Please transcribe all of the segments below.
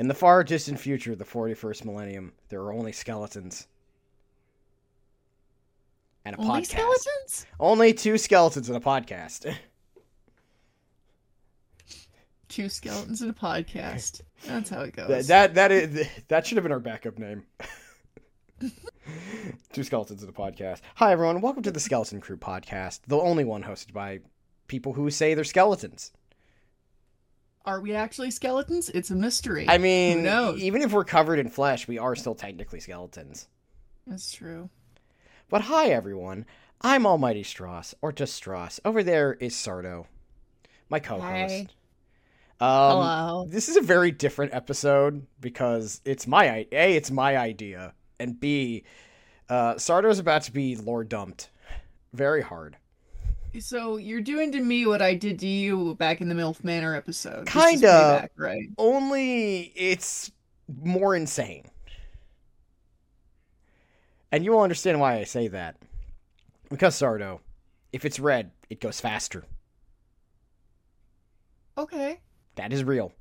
In the far distant future, the 41st millennium, there are only skeletons. And a Only podcast. skeletons? Only two skeletons in a podcast. Two skeletons in a podcast. That's how it goes. that, that that is that should have been our backup name. two skeletons in a podcast. Hi everyone, welcome to the Skeleton Crew podcast, the only one hosted by people who say they're skeletons. Are we actually skeletons? It's a mystery. I mean, even if we're covered in flesh, we are still technically skeletons. That's true. But hi everyone, I'm Almighty Stross, or just Stross. Over there is Sardo, my co-host. Hi. Um, Hello. This is a very different episode because it's my a it's my idea, and b, uh, Sardo's about to be lore dumped, very hard. So you're doing to me what I did to you back in the MILF Manor episode. Kinda. right? Only it's more insane, and you will understand why I say that. Because Sardo, if it's red, it goes faster. Okay. That is real.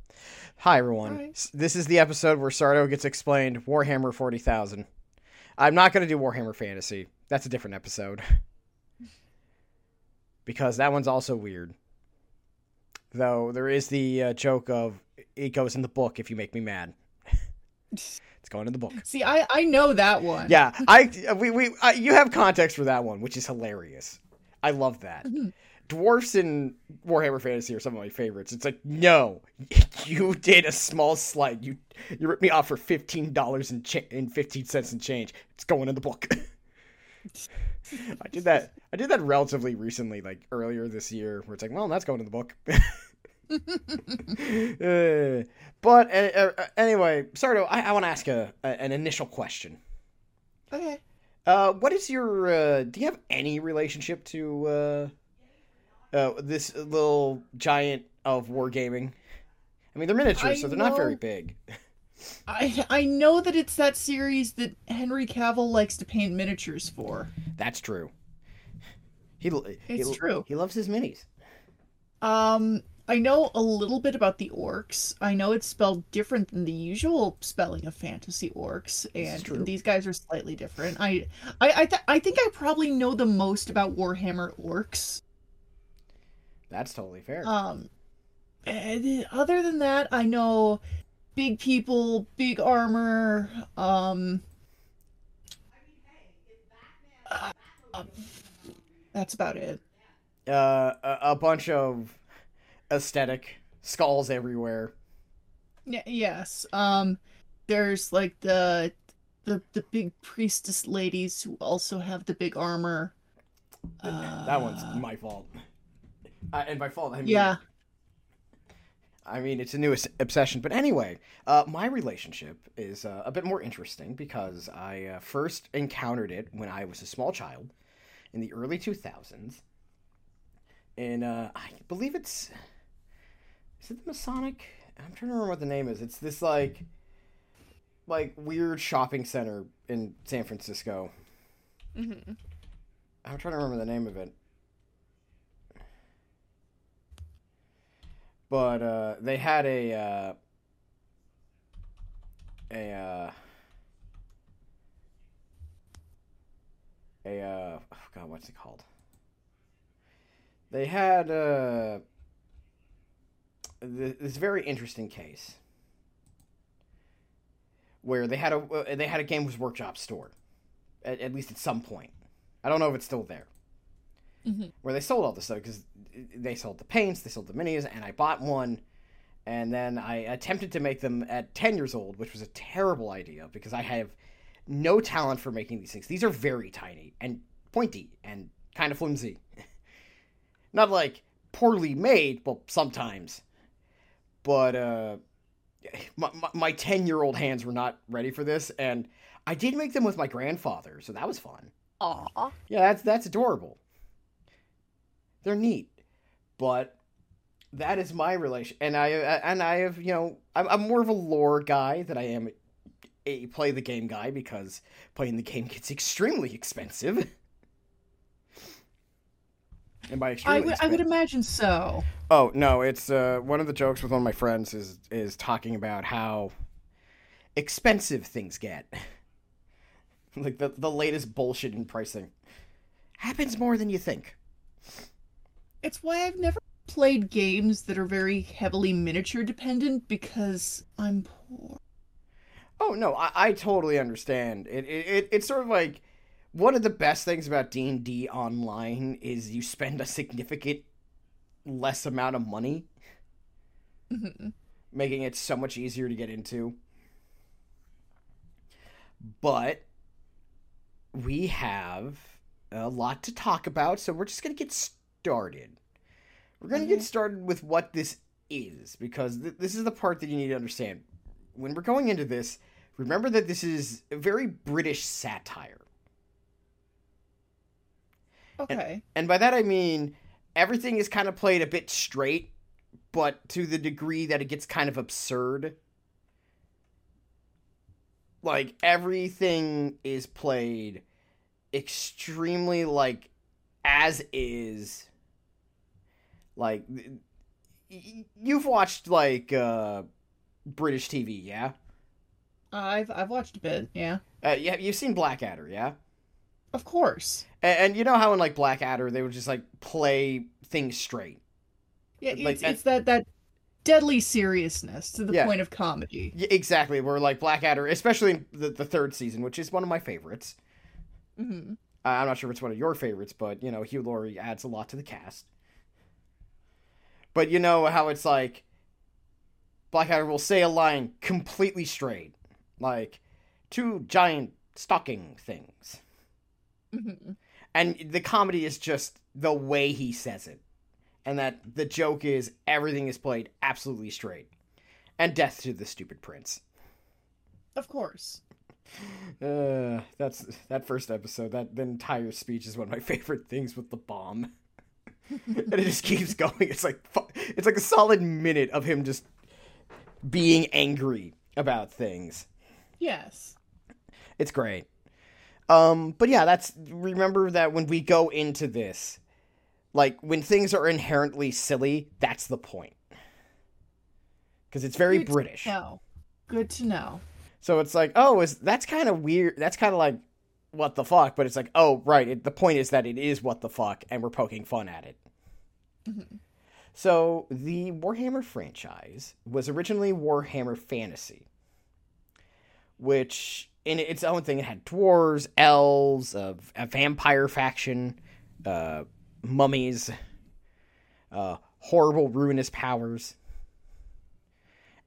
Hi everyone. This is the episode where Sardo gets explained Warhammer 40,000. I'm not going to do Warhammer Fantasy. That's a different episode. because that one's also weird. Though there is the uh, joke of it goes in the book if you make me mad. it's going in the book. See, I I know that one. Yeah, I we we uh, you have context for that one, which is hilarious. I love that. Mhm. Dwarfs in Warhammer Fantasy are some of my favorites. It's like, no, you did a small slight. You you ripped me off for fifteen dollars and cha- and fifteen cents and change. It's going in the book. I did that. I did that relatively recently, like earlier this year, where it's like, well, that's going in the book. Uh, but uh, uh, anyway, Sardo, I, I want to ask a, a an initial question. Okay. Uh, what is your? Uh, do you have any relationship to uh, uh, this little giant of wargaming? I mean, they're miniatures, I so they're not very big. I I know that it's that series that Henry Cavill likes to paint miniatures for. That's true. He, l- he It's true. He loves his minis. Um, I know a little bit about the orcs. I know it's spelled different than the usual spelling of fantasy orcs, and these guys are slightly different. I, I, I, th- I think I probably know the most about Warhammer orcs. That's totally fair. Um, other than that, I know big people, big armor. Um, uh, that's about it. uh, a, a bunch of aesthetic skulls everywhere. Yeah, yes. Um there's like the the the big priestess ladies who also have the big armor. Uh, that one's my fault. Uh, and by fault, I mean Yeah. I mean, it's a new obsession. But anyway, uh, my relationship is uh, a bit more interesting because I uh, first encountered it when I was a small child in the early 2000s. And uh, I believe it's. Is it the Masonic? I'm trying to remember what the name is. It's this, like. Like, weird shopping center in San Francisco. Mhm. I'm trying to remember the name of it. But uh, they had a uh, a uh, a uh, oh god, what's it called? They had uh, th- this very interesting case where they had a uh, they had a Games Workshop store, at, at least at some point. I don't know if it's still there Mhm. where they sold all this stuff because they sold the paints, they sold the minis, and I bought one, and then I attempted to make them at ten years old, which was a terrible idea because I have no talent for making these things. These are very tiny and pointy and kind of flimsy. Not like poorly made, well, sometimes, but uh, my my ten year old hands were not ready for this, and I did make them with my grandfather, so that was fun. Aw. Yeah, that's that's adorable. They're neat, but that is my relation, and I and I have you know I'm, I'm more of a lore guy than I am a play the game guy because playing the game gets extremely expensive. And by I extremely would I would imagine so. Oh no, it's uh, one of the jokes with one of my friends is is talking about how expensive things get. like the the latest bullshit in pricing happens more than you think. It's why I've never played games that are very heavily miniature dependent because I'm poor. Oh no, I, I totally understand. It, it, it it's sort of like one of the best things about D and D online is you spend a significant less amount of money, making it so much easier to get into. But we have a lot to talk about, so we're just gonna get started. We're gonna get Mhm. started with what this is because th- this is the part that you need to understand. When we're going into this, remember that this is a very British satire. Okay. And by that I mean everything is kind of played a bit straight, but to the degree that it gets kind of absurd. Like everything is played extremely like as is. Like you've watched like uh British TV, yeah? I've I've watched a bit, yeah. Uh, yeah, you've seen Blackadder, yeah? Of course. And, and you know how in like Blackadder they would just like play things straight. Yeah, Like, it's, and- it's that that deadly seriousness to the Yeah. point of comedy. Yeah, exactly. Where like Blackadder, especially in the, the third season, which is one of my favorites. hmm Uh, I'm not sure if it's one of your favorites, but you know, Hugh Laurie adds a lot to the cast. But you know how it's like Blackadder will say a line completely straight, like two giant stocking things, hmm and the comedy is just the way he says it, and that the joke is everything is played absolutely straight, and death to the stupid prince. Of course. Uh, that's that first episode. That the entire speech is one of my favorite things with the bomb, and it just keeps going. It's like it's like a solid minute of him just being angry about things. Yes. It's great. Um, but yeah, that's remember that when we go into this, like when things are inherently silly, that's the point. Because it's very Good British. know. Good to know. So it's like, oh, is that's kind of weird. That's kind of like what the fuck, but it's like, oh, right. It, the point is that it is what the fuck, and we're poking fun at it. Mhm. So the Warhammer franchise was originally Warhammer Fantasy, which in its own thing it had dwarves, elves, a, a vampire faction, uh, mummies, uh, horrible ruinous powers,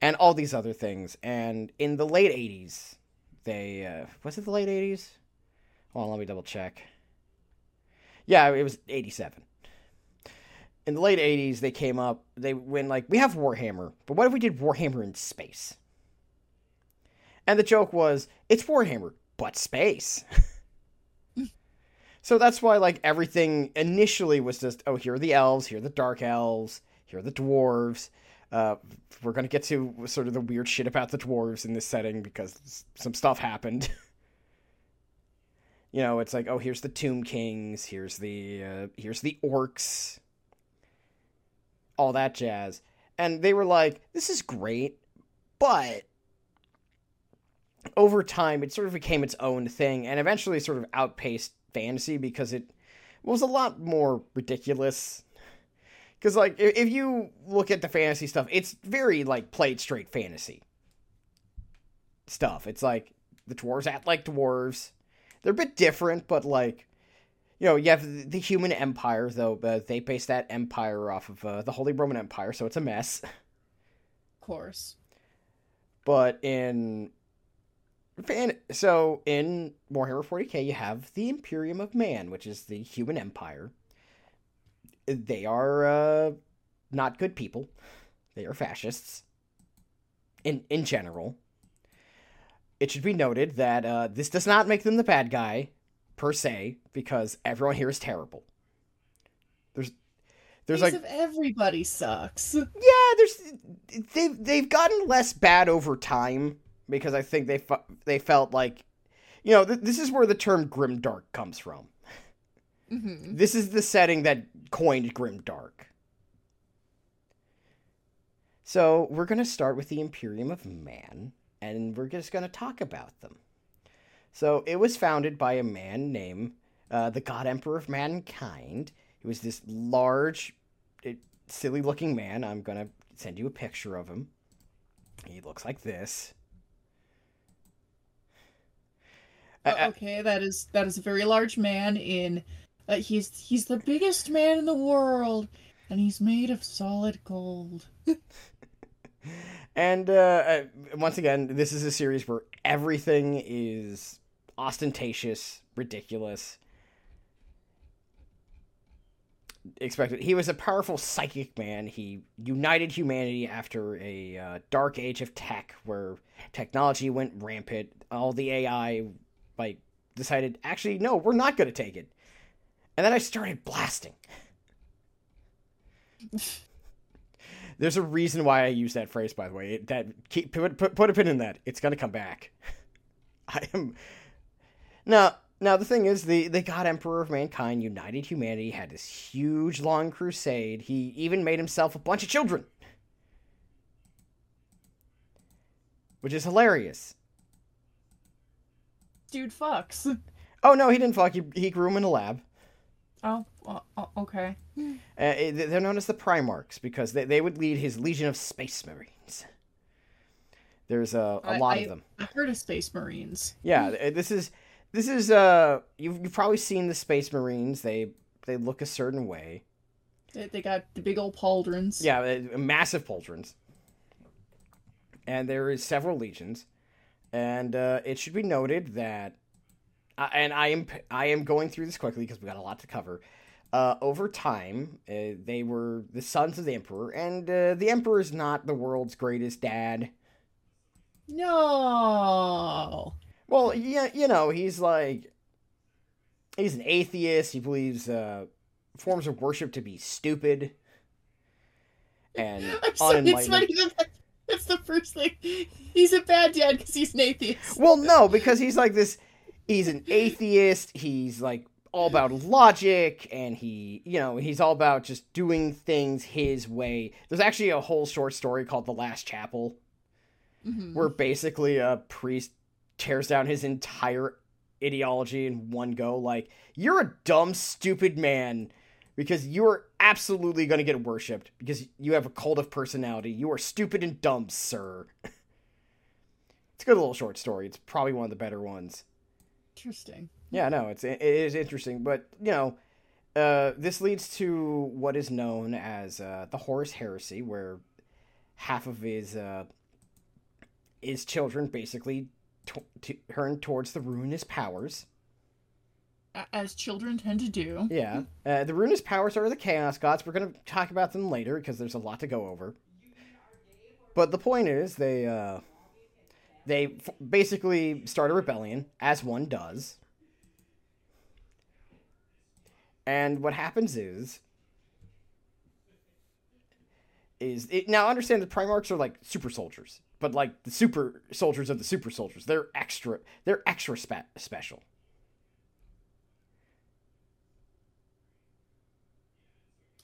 and all these other things. And in the late '80s, they uh, was it the late '80s? Hold on, let me double check. Yeah, it was '87 in the late 80s they came up they went like we have warhammer but what if we did warhammer in space? And the joke was it's warhammer but space. So that's why like everything initially was just oh here are the elves here are the dark elves here are the dwarves uh, we're gonna get to sort of the weird shit about the dwarves in this setting because some stuff happened you know it's like oh here's the tomb kings here's the uh, here's the orcs all that jazz. And they were like, this is great, but over time it sort of became its own thing and eventually sort of outpaced fantasy because it was a lot more ridiculous. Because, like, if you look at the fantasy stuff, it's very, like, played straight fantasy stuff. It's like the dwarves act like dwarves. They're a bit different, but, like, you know, you have the- human empire, though. Uh, they base that empire off of uh, the Holy Roman Empire, so it's a mess. Of course. But in fan, so in Warhammer 40k, you have the Imperium of Man, which is the human empire. They are uh, not good people. They are fascists. In in general, it should be noted that uh, this does not make them the bad guy per se, because everyone here is terrible. There's there's Piece like everybody sucks. yeah, there's they've they've gotten less bad over time because I think they fe- they felt like you know th- this is where the term grim dark comes from. hmm This is the setting that coined grim dark. So we're gonna start with the Imperium of Man, and we're just going to talk about them. So it was founded by a man named uh, the God Emperor of Mankind. He was this large, silly looking man. I'm going to send you a picture of him. He looks like this. Uh, okay, that is that is a very large man in uh, he's he's the biggest man in the world and he's made of solid gold. and uh, once again, this is a series where everything is ostentatious, ridiculous. Expected. He was a powerful psychic man. He united humanity after a uh, dark age of tech, where technology went rampant. All the AI, like, decided actually no, we're not going to take it. And then I started blasting. There's a reason why I use that phrase, by the way. That keep put put, put a pin in that. It's gonna come back. I am now. Now the thing is, the the God Emperor of Mankind united humanity, had this huge long crusade. He even made himself a bunch of children, which is hilarious. Dude fucks. Oh no, he didn't fuck. He, he grew him in a lab. Oh, uh, okay. Uh, they're known as the Primarchs because they, they would lead his legion of Space Marines. There's a, a I, lot I, of them. I heard of Space Marines. Yeah, this is this is uh you've, you've probably seen the Space Marines. They they look a certain way. They, they got the big old pauldrons. Yeah, uh, massive pauldrons. And there is several legions, and uh, it should be noted that uh, and I am I am going through this quickly because we got a lot to cover. Uh, over time, uh, they were the sons of the emperor, and uh, the emperor is not the world's greatest dad. No. Well, yeah, you know, he's like he's an atheist. He believes uh, forms of worship to be stupid and unenlightened. That's the first thing. He's a bad dad because he's an atheist. Well, no, because he's like this he's an atheist. He's like all about logic and he, you know, he's all about just doing things his way. There's actually a whole short story called The Last Chapel mm-hmm. where basically a priest tears down his entire ideology in one go like you're a dumb stupid man because you're absolutely going to get worshipped because you have a cult of personality. You are stupid and dumb, sir. it's a good little short story. It's probably one of the better ones. Interesting. Yeah, no, it's it is interesting, but you know, uh, this leads to what is known as uh, the Horus Heresy, where half of his uh, his children basically t- t- turn towards the ruinous powers. As children tend to do. Yeah, uh, the ruinous powers are the chaos gods. We're going to talk about them later because there's a lot to go over. But the point is, they uh, they f- basically start a rebellion, as one does. And what happens is, is it now understand the Primarchs are like super soldiers, but like the super soldiers of the super soldiers, they're extra, they're extra spe- special.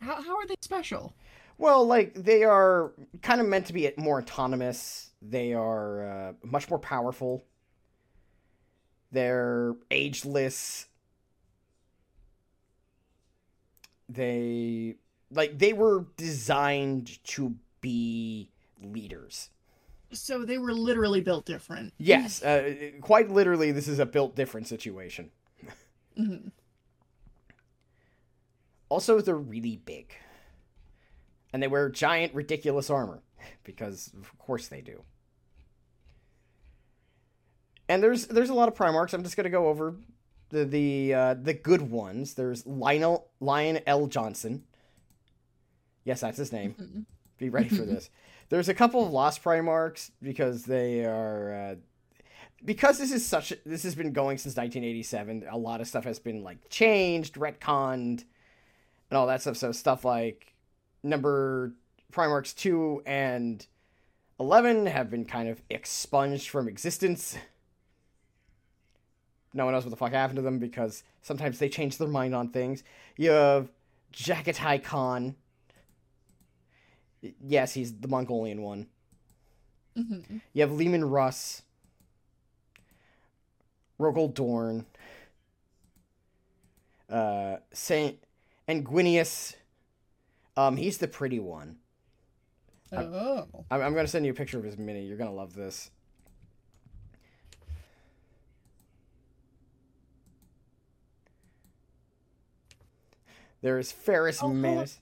How how are they special? Well, like they are kind of meant to be more autonomous they are uh, much more powerful. They're ageless. They like they were designed to be leaders. So they were literally built different. Yes, uh, quite literally, this is a built different situation. Mm-hmm. Also, they're really big, and they wear giant, ridiculous armor because of course they do. And there's there's a lot of Primarchs. I'm just gonna go over the the uh, the good ones. There's Lionel Lion El'Jonson. Yes, that's his name. Mm-hmm. Be ready for this. There's a couple of Lost Primarchs because they are uh, because this is such this has been going since 1987. A lot of stuff has been like changed, retconned, and all that stuff. So stuff like number Primarchs 2 and 11 have been kind of expunged from existence. No one knows what the fuck happened to them because sometimes they change their mind on things. You have Jaghatai Khan. Yes, he's the Mongolian one. Mhm. You have Leman Russ, Rogal Dorn, uh, Saint and Gwinius. Um, he's the pretty one. Oh. I'm, I'm gonna send you a picture of his mini. You're gonna love this. There's Ferrus Oh, Manus.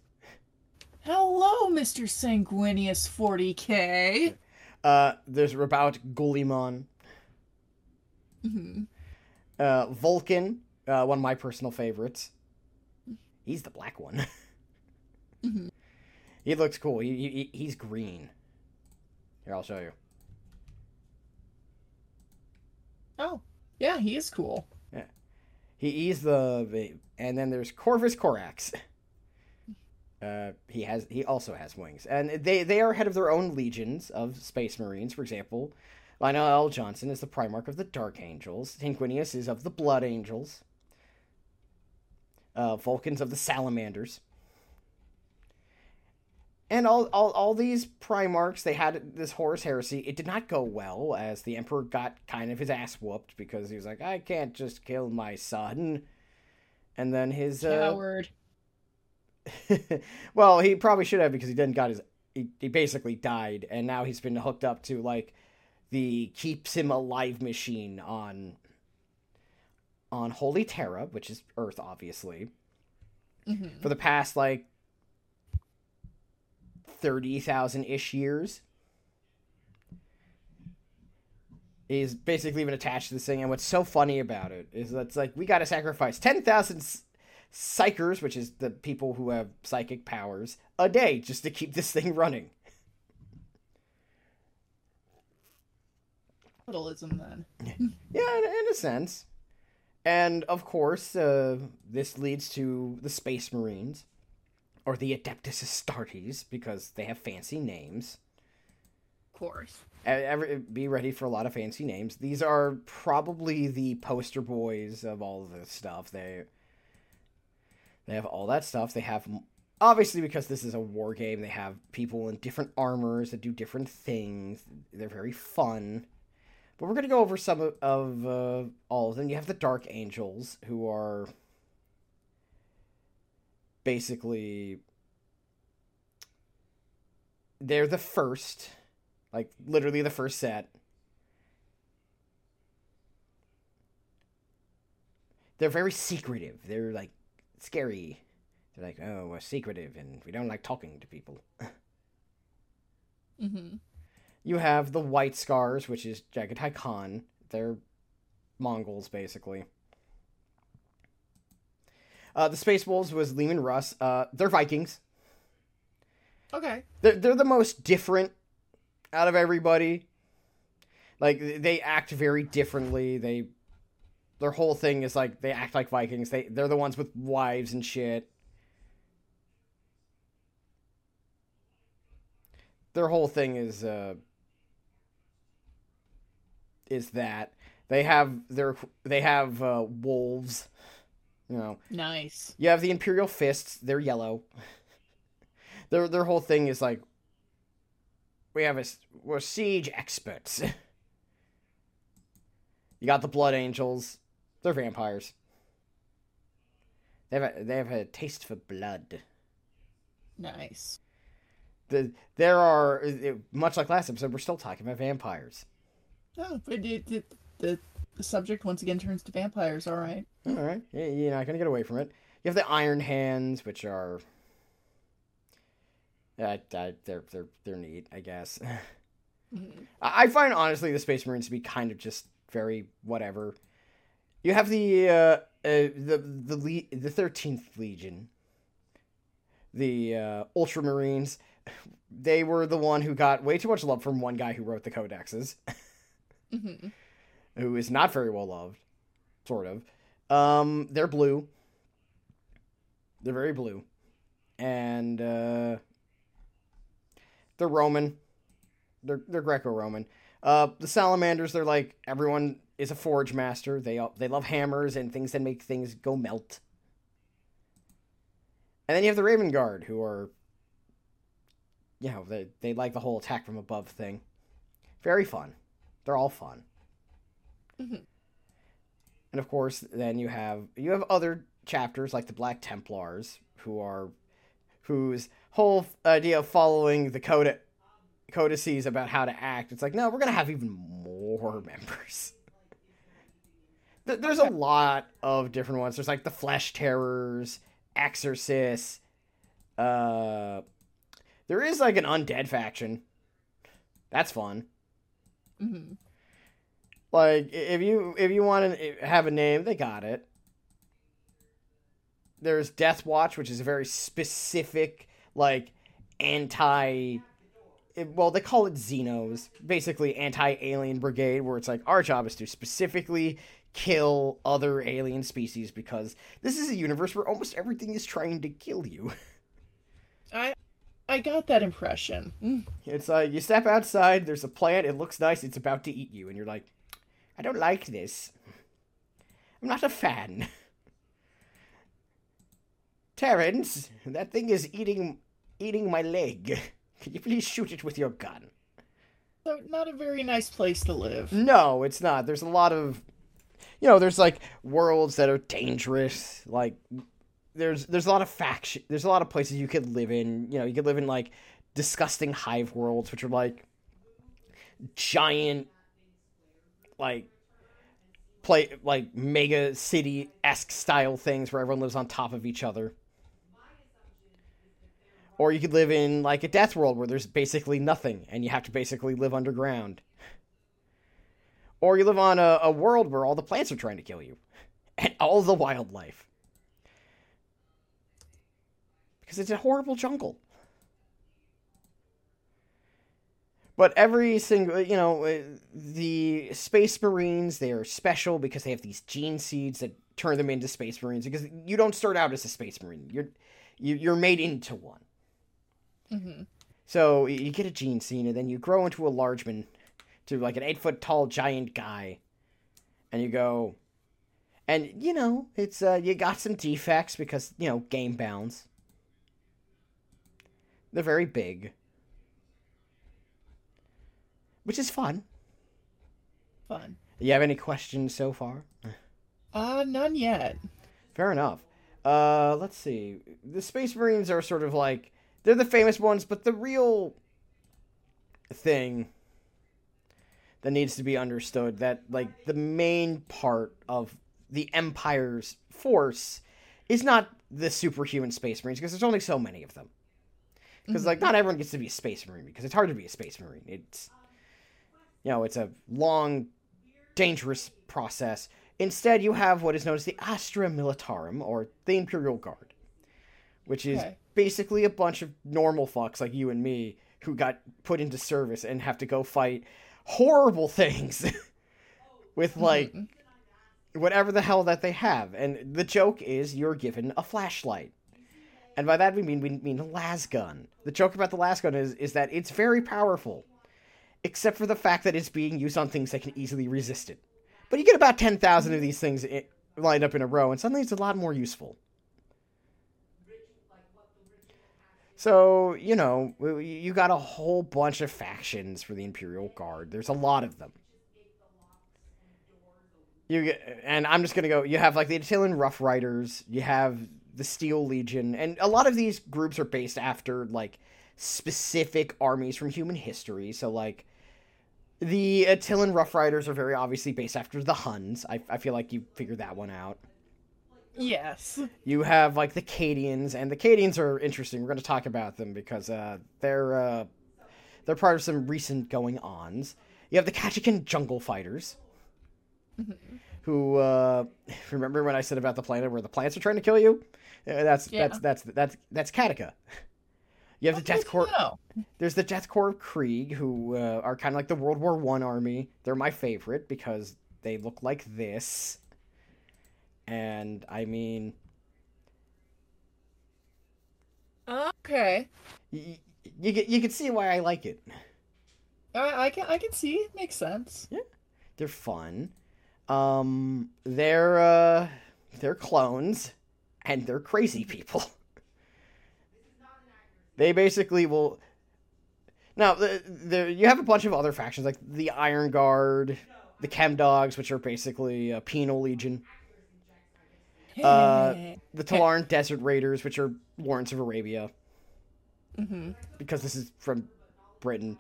Hello, Mr. Sanguinius 40k. Uh, there's Roboute Guilliman. hmm Uh, Vulcan, uh, one of my personal favorites. He's the black one. Mhm. He looks cool. He, he, he's green. Here, I'll show you. Oh, yeah, he is cool. Yeah. He, he's the, the and then there's Corvus Corax. Uh, he has he also has wings, and they they are head of their own legions of space marines. For example, Lionel L. Johnson is the Primarch of the Dark Angels. Sanguinius is of the Blood Angels. Uh, Vulcans of the Salamanders. And all, all, all these Primarchs, they had this Horus heresy. It did not go well, as the Emperor got kind of his ass whooped because he was like, I can't just kill my son. And then his. Uh, Coward. well, he probably should have because he didn't got his. He, he basically died, and now he's been hooked up to like the keeps him alive machine on on Holy Terra, which is Earth, obviously, hmm for the past like thirty thousand ish years. Is basically been attached to this thing, and what's so funny about it is that it's like we got to sacrifice ten thousand psykers, which is the people who have psychic powers, a day just to keep this thing running. Capitalism, then. Yeah, in, in a sense. And of course, uh, this leads to the Space Marines, or the Adeptus Astartes, because they have fancy names. Of course. Every, be ready for a lot of fancy names. These are probably the poster boys of all of this stuff. They they have all that stuff. They have obviously because this is a war game. They have people in different armors that do different things. They're very fun. But we're gonna go over some of, of uh, all of them. You have the Dark Angels, who are basically they're the first like literally the first set. They're very secretive. They're like scary. They're like, oh, we're secretive and we don't like talking to people. hmm You have the White Scars, which is Jaghatai Khan. They're Mongols, basically. Uh, the Space Wolves was Leman Russ. Uh, they're Vikings. Okay. They're, they're the most different out of everybody. Like they act very differently. They their whole thing is like they act like Vikings. They they're the ones with wives and shit. Their whole thing is uh is that they have their they have uh, wolves. You know, Nice. you have the Imperial Fists. They're yellow. their their whole thing is like we have a we're siege experts. you got the Blood Angels. They're vampires. They have a, they have a taste for blood. Nice. The there are much like last episode. We're still talking about vampires. Oh, but it, it, the, the subject once again turns to vampires. All right, y- you're not gonna get away from it. You have the Iron Hands, which are uh, uh, they're they're they're neat, I guess. Mhm. I find honestly the Space Marines to be kind of just very whatever. You have the uh, uh the the le- the Thirteenth Legion, the uh, Ultramarines. They were the one who got way too much love from one guy who wrote the codexes, Mhm. Who is not very well loved, sort of. Um, they're blue. They're very blue, and uh, they're Roman. They're they're Greco-Roman. Uh, the salamanders, they're like everyone is a forge master. They they love hammers and things that make things go melt. And then you have the Raven Guard, who are, you know, they they like the whole attack from above thing. Very fun. They're all fun. Mhm. And of course, then you have you have other chapters like the Black Templars, who are whose whole idea of following the code codices about how to act. It's like, no, we're gonna have even more members. Th- There's a lot of different ones. There's like the Flesh Tearers, Exorcists. Uh, there is like an undead faction. That's fun. hmm Like if you if you want to have a name, they got it. There's Death Watch, which is a very specific like anti well, they call it Xenos, basically anti-alien brigade where it's like our job is to specifically kill other alien species because this is a universe where almost everything is trying to kill you. I I got that impression. Mm. It's like you step outside, there's a plant, it looks nice, it's about to eat you, and you're like, I don't like this. I'm not a fan. Terence, that thing is eating eating my leg. Can you please shoot it with your gun? So not a very nice place to live. No, it's not. There's a lot of you know, there's like worlds that are dangerous, like there's there's a lot of faction there's a lot of places you could live in. You know, you could live in like disgusting hive worlds, which are like giant like play like mega city esque style things where everyone lives on top of each other. Or you could live in like a death world where there's basically nothing and you have to basically live underground. Or you live on a, a world where all the plants are trying to kill you. And all the wildlife. Because it's a horrible jungle. But every single, you know, uh, the Space Marines, they are special because they have these gene seeds that turn them into Space Marines. Because you don't start out as a Space Marine, you're you- you're made into one. hmm So you get a gene seed, and then you grow into a large man, to like an eight foot tall giant guy, and you go, and you know it's uh, you got some defects because you know game bounds. They're very big, which is fun. Fun. You have any questions so far? Uh, none yet. Fair enough. Uh, let's see. The Space Marines are sort of like they're the famous ones, but the real thing that needs to be understood that like the main part of the Empire's force is not the superhuman Space Marines because there's only so many of them. Because like not everyone gets to be a Space Marine because it's hard to be a Space Marine. It's you know it's a long, dangerous process. Instead, you have what is known as the Astra Militarum, or the Imperial Guard, which is Okay. basically a bunch of normal fucks like you and me who got put into service and have to go fight horrible things with like Mhm. whatever the hell that they have. And the joke is you're given a flashlight. And by that we mean we mean a las gun. The joke about the las gun is is that it's very powerful, except for the fact that it's being used on things that can easily resist it. But you get about ten thousand of these things lined up in a row, and suddenly it's a lot more useful. So you know you got a whole bunch of factions for the Imperial Guard. There's a lot of them. You get, and I'm just gonna go. You have like the Attilan Rough Riders. You have the Steel Legion, and a lot of these groups are based after like specific armies from human history. So like the Attilan Rough Riders are very obviously based after the Huns. I, I feel like you figured that one out. Yes. You have like the Cadians, and the Cadians are interesting. We're going to talk about them because uh, they're uh, they're part of some recent going ons. You have the Catachan Jungle Fighters, who uh, remember when I said about the planet where the plants are trying to kill you? Uh, that's Yeah. that's that's that's that's Katika. You have the Death Korps. know. There's the Death Korps of Krieg, who uh, are kind of like the World War One army. They're my favorite because they look like this. And I mean, Okay. y- y- you get you can see why I like it. I, I can I can see it makes sense. Yeah, they're fun. Um, they're uh, they're clones, and they're crazy people. They basically will. Now, the, the, you have a bunch of other factions like the Iron Guard, the Chem Dogs, which are basically a penal legion. Uh, the Tallarn Desert Raiders, which are Lawrence of Arabia, hmm because this is from Britain.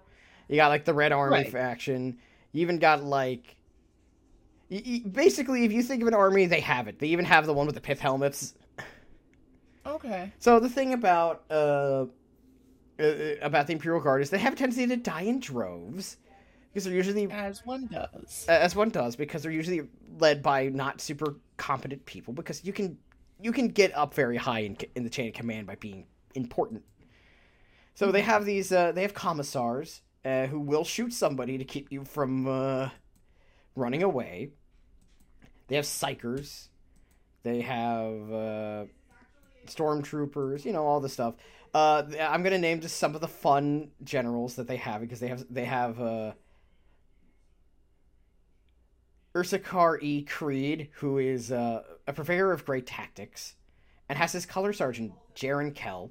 You got like the Red Army Right. faction. You even got like, basically, if you think of an army, they have it. They even have the one with the pith helmets. Okay. So the thing about uh, uh about the Imperial Guard is they have a tendency to die in droves because they're usually As one does. as one does because they're usually led by not super competent people because you can you can get up very high in, in the chain of command by being important. So they have these uh, they have commissars uh, who will shoot somebody to keep you from uh, running away. They have psykers. They have uh, stormtroopers. You know all the stuff. Uh, I'm gonna name just some of the fun generals that they have because they have they have. Uh, Ursarkar E. Creed, who is uh, a purveyor of great tactics, and has his color sergeant, Jarran Kell.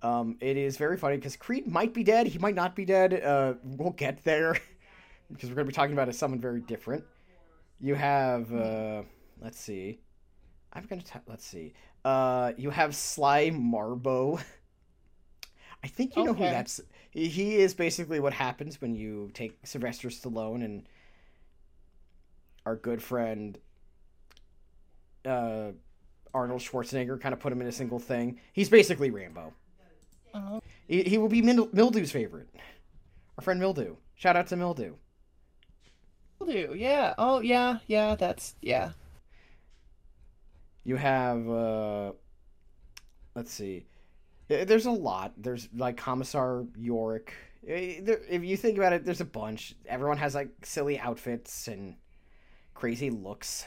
Um, it is very funny because Creed might be dead, he might not be dead. Uh, we'll get there because we're to be talking about it someone very different. You have, uh, let's see, I'm going to let's see. Uh, you have Sly Marbo. I think you know who that's. He is basically what happens when you take Sylvester Stallone and our good friend uh, Arnold Schwarzenegger kind of put him in a single thing. He's basically Rambo. Oh, He, he will be Mildew's favorite. Our friend Mildew. Shout out to Mildew. do. Yeah. Oh, yeah. Yeah. That's yeah. You have, uh, let's see. There- There's a lot. There's like Commissar Yarrick. Eh, If you think about it, there's a bunch. Everyone has like silly outfits and crazy looks.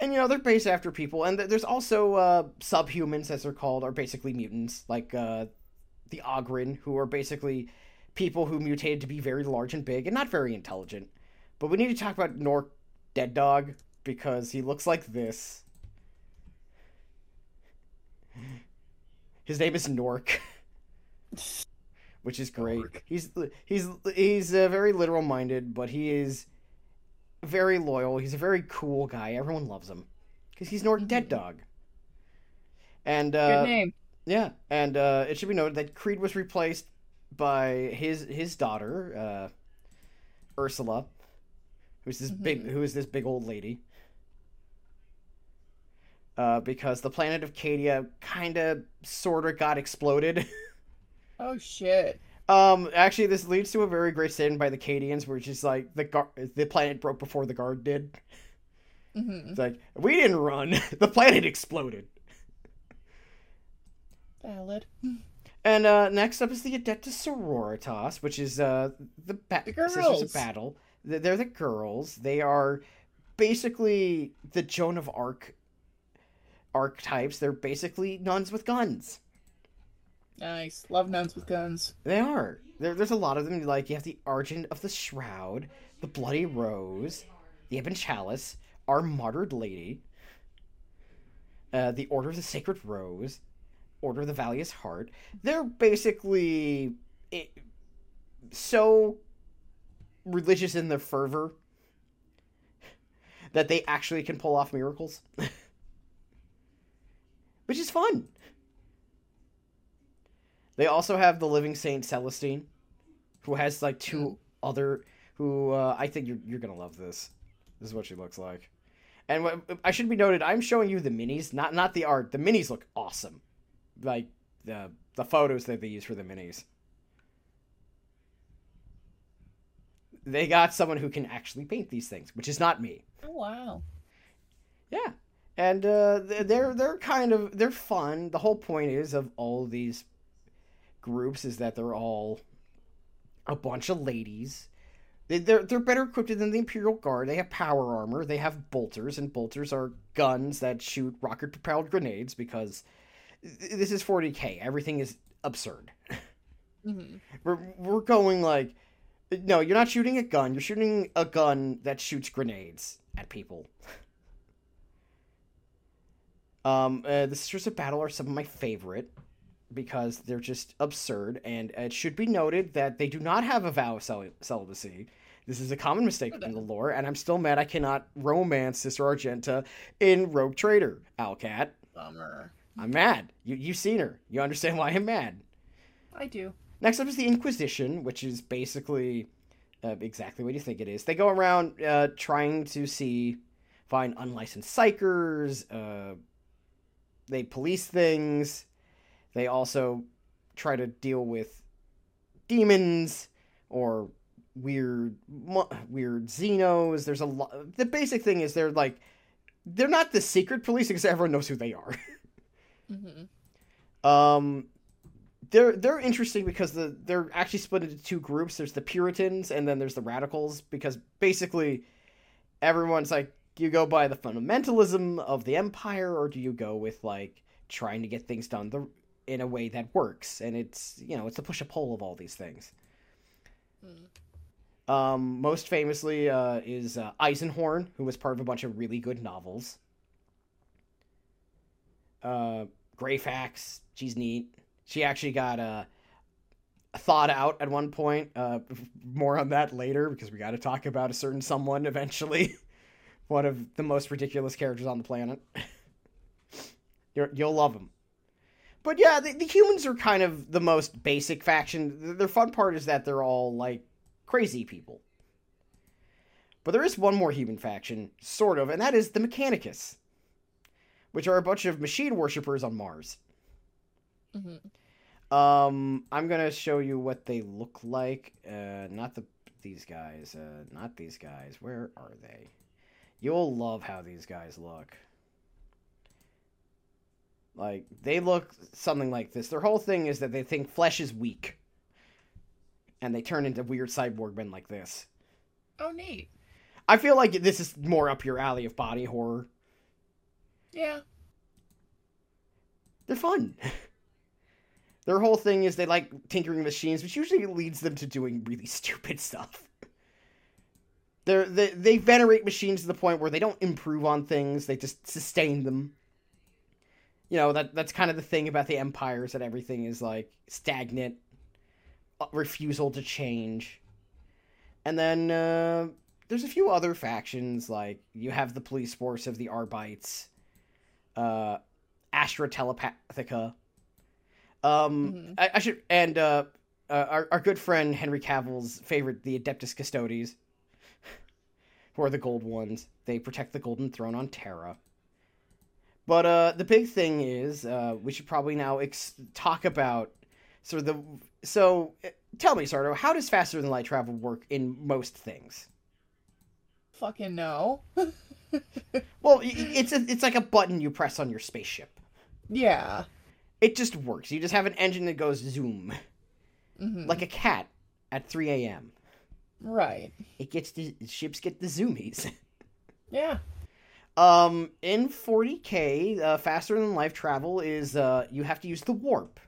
And you know they're based after people, and there's also uh, subhumans, as they're called, are basically mutants, like uh, the Ogryn, who are basically people who mutated to be very large and big and not very intelligent. But we need to talk about Nork Dead Dog because he looks like this. His name is Nork, which is great. Nork. He's he's he's uh, very literal minded, but he is very loyal. He's a very cool guy. Everyone loves him because he's Nork Dead Mhm. Dog. And Good uh, name. yeah, and uh, it should be noted that Creed was replaced by his his daughter, uh, Ursula, who's this big who is this big old lady. Uh, because the planet of Cadia kind of sort of got exploded. Oh shit. um, actually, this leads to a very great statement by the Cadians, which is like the gar- the planet broke before the guard did. hmm It's like we didn't run; the planet exploded. Valid. And uh, next up is the Adeptus Sororitas, which is uh, the, ba- The Sisters girls. of Battle. They're the girls. They are basically the Joan of Arc archetypes. They're basically nuns with guns. Nice. Love nuns with guns. They are. There, there's a lot of them. Like you have the Argent of the Shroud, the Bloody Rose, the Ebon Chalice, our Martyred Lady, uh, the Order of the Sacred Rose, Order of the Valiant Heart. They're basically eh, so religious in their fervor that they actually can pull off miracles, which is fun. They also have the living saint Celestine, who has like two other. Who uh, I think you're you're gonna love this. This is what she looks like. And what, I should be noted, I'm showing you the minis, not not the art. The minis look awesome, like the the photos that they use for the minis. They got someone who can actually paint these things, which is not me. Oh wow. Yeah, and uh, they're they're kind of they're fun. The whole point is of all these groups is that they're all a bunch of ladies. They- They're they're better equipped than the Imperial Guard. They have power armor. They have bolters, and bolters are guns that shoot rocket propelled grenades. Because this is 40k, everything is absurd. hmm We're we're going like, no, you're not shooting a gun. You're shooting a gun that shoots grenades at people. Um, uh, the Sisters of Battle are some of my favorite because they're just absurd. And it should be noted that they do not have a vow of cel- celibacy. This is a common mistake in the lore, and I'm still mad I cannot romance Sister Argenta in Rogue Trader, Owlcat. Bummer. I'm mad. You you've seen her. You understand why I'm mad. I do. Next up is the Inquisition, which is basically uh, exactly what you think it is. They go around uh, trying to see, find unlicensed psykers. Uh, they police things. They also try to deal with demons or weird, weird xenos. There's a lot. The basic thing is they're like, they're not the secret police because everyone knows who they are. Mm-hmm. Um, they're they're interesting because the they're actually split into two groups. There's the Puritans and then there's the Radicals because basically everyone's like, do you go by the fundamentalism of the Empire or do you go with like trying to get things done the in a way that works? And it's you know it's the push and pull of all these things. Um, most famously uh, is uh, Eisenhorn, who was part of a bunch of really good novels. Uh, Greyfax, she's neat. She actually got uh, thought out at one point. Uh, more on that later because we got to talk about a certain someone eventually. one of the most ridiculous characters on the planet. You're, you'll love him. But yeah, the, the humans are kind of the most basic faction. The- Their fun part is that they're all like crazy people. But there is one more human faction, sort of, and that is the Mechanicus, which are a bunch of machine worshippers on Mars. Mm-hmm. Um, I'm gonna show you what they look like. Uh, not the these guys. Uh, not these guys. Where are they? You'll love how these guys look. Like they look something like this. Their whole thing is that they think flesh is weak, and they turn into weird cyborg men like this. Oh, neat. I feel like this is more up your alley of body horror. Yeah. They're fun. Their whole thing is they like tinkering machines, which usually leads them to doing really stupid stuff. They're, they they venerate machines to the point where they don't improve on things; they just sustain them. You know that that's kind of the thing about the empires that everything is like stagnant, uh, refusal to change. And then uh, there's a few other factions like you have the police force of the Arbites, uh, Astra Telepathica. Um, Mhm. I, I should and uh, uh, our our good friend Henry Cavill's favorite, the Adeptus Custodes, who are the gold ones. They protect the Golden Throne on Terra. But uh, the big thing is, uh, we should probably now ex- talk about sort of the. So, uh, tell me, Sardo, how does faster than light travel work in most things? Fucking no. Well, it's a, it's like a button you press on your spaceship. yeah. It just works. You just have an engine that goes zoom, hmm like a cat at 3 a.m. Right. It gets the ships get the zoomies. Yeah. Um, in 40k, uh, faster than life travel is uh, you have to use the warp,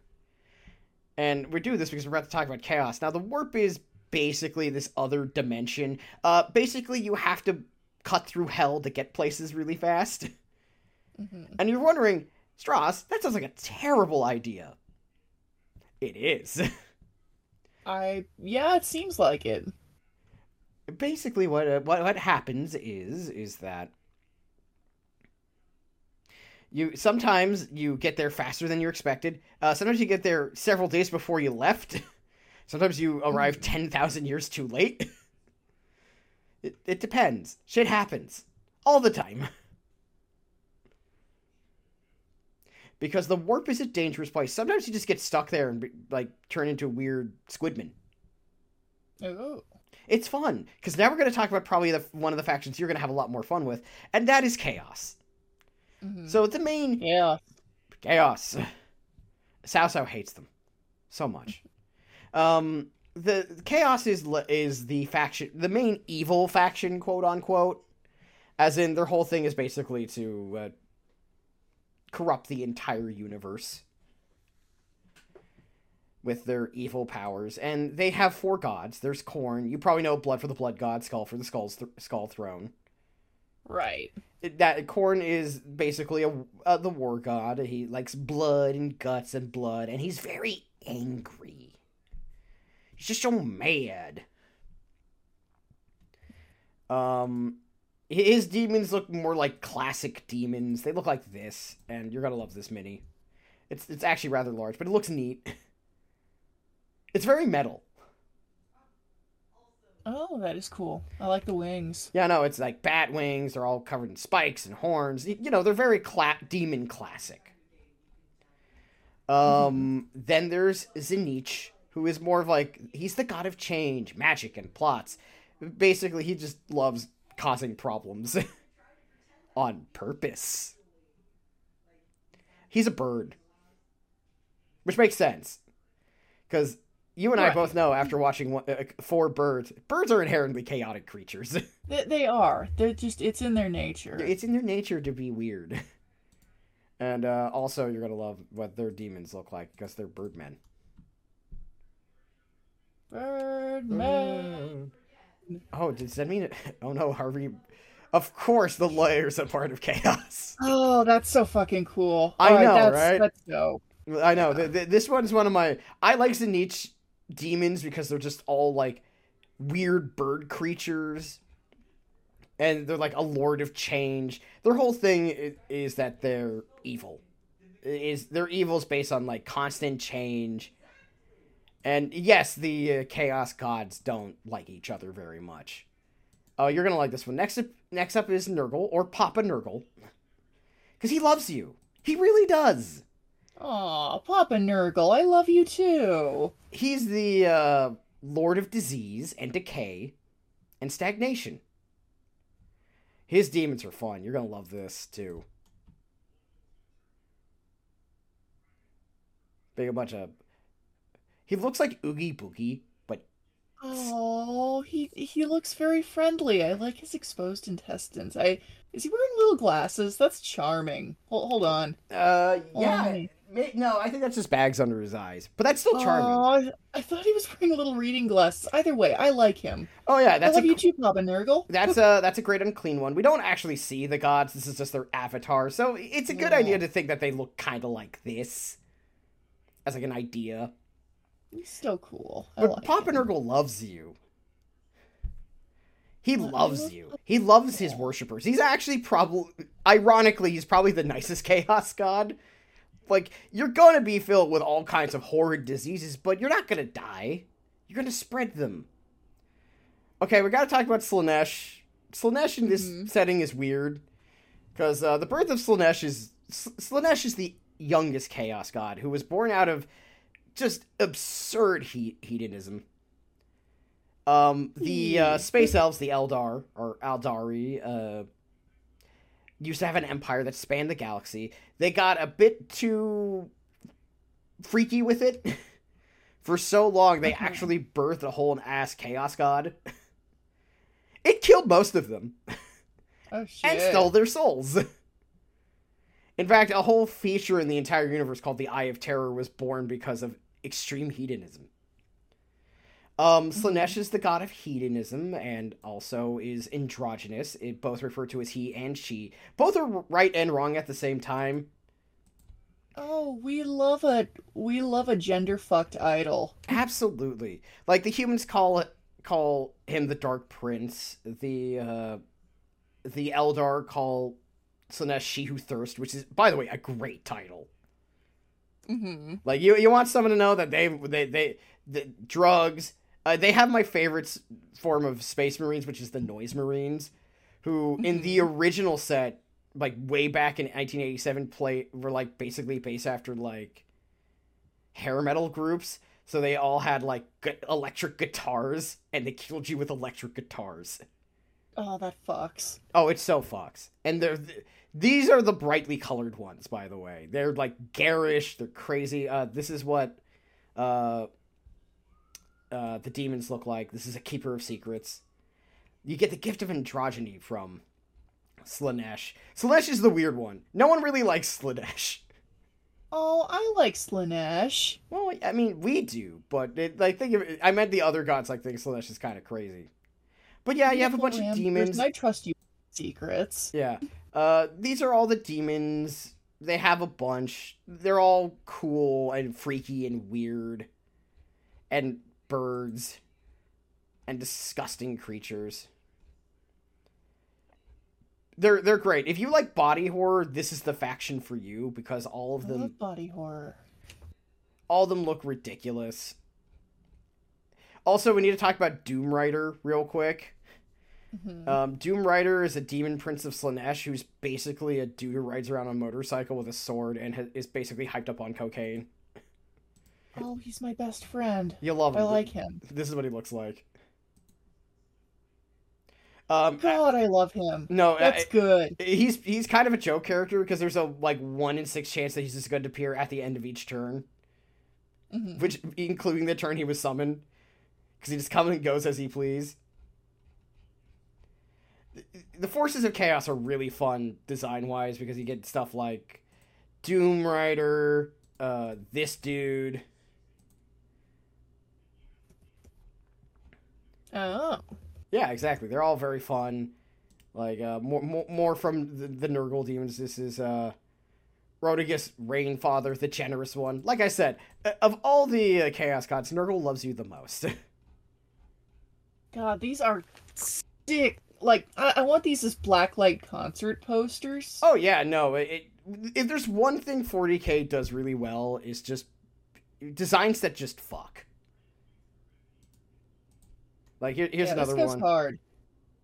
and we're doing this because we're about to talk about chaos. Now, the warp is basically this other dimension. Uh, basically, you have to cut through hell to get places really fast, hmm and you're wondering, Stross, that sounds like a terrible idea. It is. I yeah, it seems like it. Basically what uh, what what happens is is that you sometimes you get there faster than you expected. Uh, sometimes you get there several days before you left. sometimes you arrive ten thousand years too late. it it depends. Shit happens all the time. Because the warp is a dangerous place. Sometimes you just get stuck there and like turn into a weird squidman. Oh. It's fun because now we're going to talk about probably the, one of the factions you're going to have a lot more fun with, and that is chaos. hmm So the main Yeah. chaos, Sao Sao hates them so much. Um, the chaos is is the faction, the main evil faction, quote unquote, as in their whole thing is basically to uh, corrupt the entire universe with their evil powers, and they have four gods. There's Khorne. You probably know Blood for the Blood God, Skull for the Skull's th- Skull Throne. Right. that Khorne is basically a, uh, the war god. He likes blood and guts and blood, and he's very angry. He's just so mad. Um, his demons look more like classic demons. They look like this, and you're gonna love this mini. It's it's actually rather large, but it looks neat. It's very metal. Oh, that is cool. I like the wings. Yeah, no, it's like bat wings. They're all covered in spikes and horns. You know, they're very cla- demon classic. Um, then there's Tzeentch, who is more of like he's the god of change, magic, and plots. Basically, he just loves causing problems on purpose. He's a bird, which makes sense because you and I both know after watching one, uh, four birds, birds are inherently chaotic creatures. They, they are. They're just. It's in their nature. it's in their nature to be weird. And uh, also, you're gonna love what their demons look like because they're birdmen. Birdman. Oh, does that mean? It... Oh no, Harvey. Of course, the lawyer's a part of chaos. Oh, that's so fucking cool. I Alright, know, that's, right? That's dope. I know. th- th- this one's one of my. I like Tzeentch demons because they're just all like weird bird creatures, and they're like a lord of change. Their whole thing is, that they're evil. Is their evil is based on like constant change. And yes, the uh, chaos gods don't like each other very much. Oh, you're gonna like this one. Next up, next up is Nurgle or Papa Nurgle, because he loves you. He really does. Aw, Papa Nurgle, I love you too. He's the uh, Lord of Disease and Decay and Stagnation. His demons are fun. You're gonna love this too. Big a bunch of. He looks like Oogie Boogie, but Oh, he he looks very friendly. I like his exposed intestines. I is he wearing little glasses? That's charming. Hold, hold on. uh, yeah, Oh. no, I think that's just bags under his eyes, but that's still charming. Aw, I thought he was wearing little reading glasses. Either way, I like him. oh yeah, I that's love a you too, Papa Nurgle. That's a that's a great unclean one. We don't actually see the gods. This is just their avatar. So it's a good Yeah. idea to think that they look kind of like this, as like an idea. He's still cool. I But like Papa. Nurgle loves you. He loves you. He loves his worshippers. He's actually probably, ironically, he's probably the nicest chaos god. Like you're gonna be filled with all kinds of horrid diseases, but you're not gonna die. You're gonna spread them. Okay, we gotta talk about Slaanesh. Slaanesh in this Mhm. setting is weird because uh, the birth of Slaanesh is Slaanesh is the youngest chaos god who was born out of just absurd he- hedonism. Um, the uh, Hmm. space elves, the Eldar or Aeldari, uh, used to have an empire that spanned the galaxy. They got a bit too freaky with it. For so long, they actually birthed a whole and ass chaos god. it killed most of them Oh and stole their souls. In fact, a whole feature in the entire universe called the Eye of Terror was born because of extreme hedonism. Um, Slaanesh is the god of hedonism and also is androgynous. It both refer to as he and she. Both are right and wrong at the same time. Oh, we love a we love a gender fucked idol. Absolutely. Like the humans call it call him the Dark Prince. The uh the Eldar call Slaanesh She Who Thirst, which is by the way a great title. Mm-hmm. Like you, you want someone to know that they, they, they, the drugs. Uh, they have my favorite form of space marines, which is the noise marines, who in the original set, like way back in 1987, play were like basically based after like hair metal groups. So they all had like gu- electric guitars, and they killed you with electric guitars. Oh, that fucks. Oh, it's so fucks. And they're th- these are the brightly colored ones, by the way. They're like garish, they're crazy. Uh this is what uh uh the demons look like. This is a keeper of secrets. You get the gift of androgyny from Slaanesh. Slaanesh is the weird one. No one really likes Slaanesh. Oh, I like Slaanesh. Well, I mean, we do, but it, like think of it, I meant the other gods like think Slaanesh is kind of crazy. But yeah, you have a bunch of demons. I trust you. secrets. Yeah. Uh, these are all the demons. They have a bunch. They're all cool and freaky and weird. And birds. And disgusting creatures. They're they're great. If you like body horror, this is the faction for you because all of them body horror. all of them look ridiculous. Also, we need to talk about Doom Rider real quick. Mhm. Um, Doom Rider is a demon prince of Slaanesh who's basically a dude who rides around on a motorcycle with a sword and ha- is basically hyped up on cocaine. Oh, he's my best friend. You love him. I like him. This is what he looks like. Um, God, I love him. no, That's I- good. he's he's kind of a joke character because there's a like one in six chance that he's just going to appear at the end of each turn, Mhm. which including the turn he was summoned, because he just comes and goes as he please. The forces of chaos are really fun design wise because you get stuff like Doom Rider, uh, this dude. Oh, Yeah, exactly. They're all very fun. Like uh, more, more, more from the, the Nurgle demons. This is uh, Rotigus Rainfather, the generous one. Like I said, uh, of all the uh, Chaos gods, Nurgle loves you the most. God, these are sick. Like, I, I want these as blacklight concert posters. oh yeah, no. It, it, if there's one thing 40k does really well, is just designs that just fuck. Like here, here's yeah, another one. hard.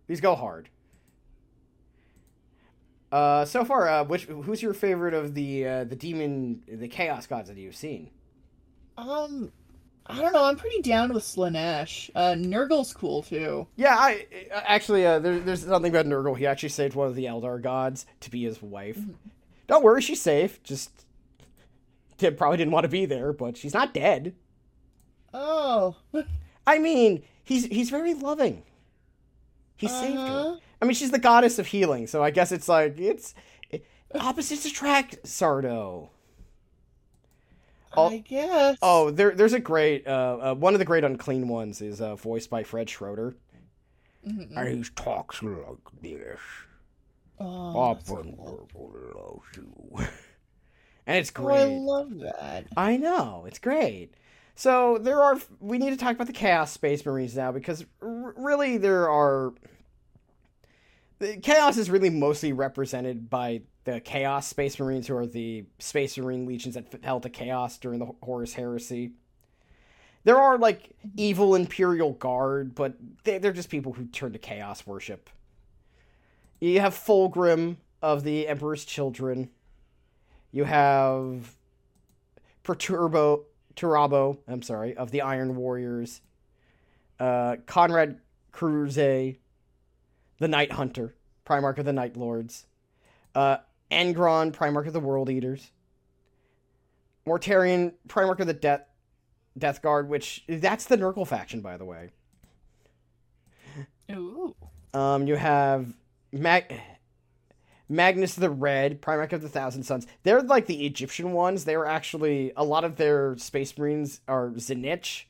These go hard. Uh, so far, uh, which who's your favorite of the uh, the demon, the chaos gods that you've seen? Um, I don't know. I'm pretty down with Slaanesh. Uh, Nurgle's cool too. Yeah, I uh, actually uh, there, there's something about Nurgle. He actually saved one of the Eldar gods to be his wife. Don't worry, she's safe. Just probably didn't want to be there, but she's not dead. Oh, I mean, he's he's very loving. He saved her. Uh-huh. I mean, she's the goddess of healing, so I guess it's like it's opposites attract, Sardo. Oh- I guess. Oh, there, there's a great uh, uh, one of the great unclean ones is uh, voiced by Fred Schroeder. Mhm. And he talks like this. Oh, that's Open cool. purple loves you. and it's Oh, I love that. I know it's great. So there are. We need to talk about the Chaos Space Marines now because r- really there are. The Chaos is really mostly represented by the Chaos Space Marines, who are the Space Marine legions that fell to Chaos during the Horus Heresy. There are like evil Imperial Guard, but they- they're just people who turn to Chaos worship. You have Fulgrim of the Emperor's Children. You have Perturbo, Turabo, I'm sorry, of the Iron Warriors. Uh, Konrad Curze, the Night Hunter, Primarch of the Night Lords. Uh, Angron, Primarch of the World Eaters. Mortarion, Primarch of the Death Death Guard, which that's the Nurgle faction, by the way. Ooh. Um, you have Mag- Magnus the Red, Primarch of the Thousand Suns. They're like the Egyptian ones. They were actually a lot of their Space Marines are Tzeentch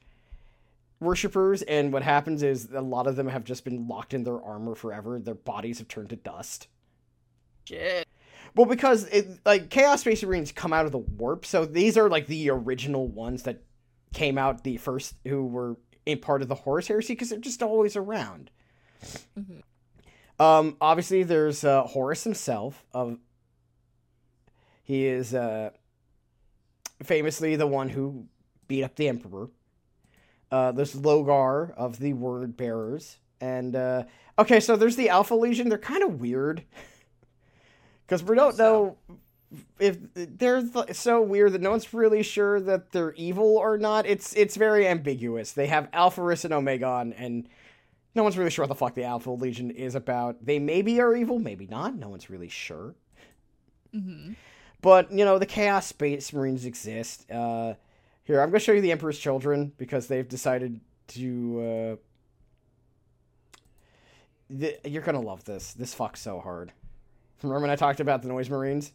worshippers, and what happens is a lot of them have just been locked in their armor forever. Their bodies have turned to dust. Shit. Well, because it, like Chaos Space Marines come out of the warp, so these are like the original ones that came out the first who were a part of the Horus Heresy because they're just always around. Mhm. Um, obviously, there's uh, Horus himself. Of he is uh, famously the one who beat up the Emperor. Uh, there's Lorgar of the Word Bearers, and uh, okay, so there's the Alpha Legion. They're kind of weird because we don't know if they're th- so weird that no one's really sure that they're evil or not. It's it's very ambiguous. They have Alpharius and Omegon, and no one's really sure what the fuck the Alpha Legion is about. They maybe are evil, maybe not. No one's really sure. Mm-hmm. But you know, the Chaos Space Marines exist. Uh, here, I'm going to show you the Emperor's Children because they've decided to. Uh, th- you're gonna love this. This fucks so hard. Remember when I talked about the Noise Marines?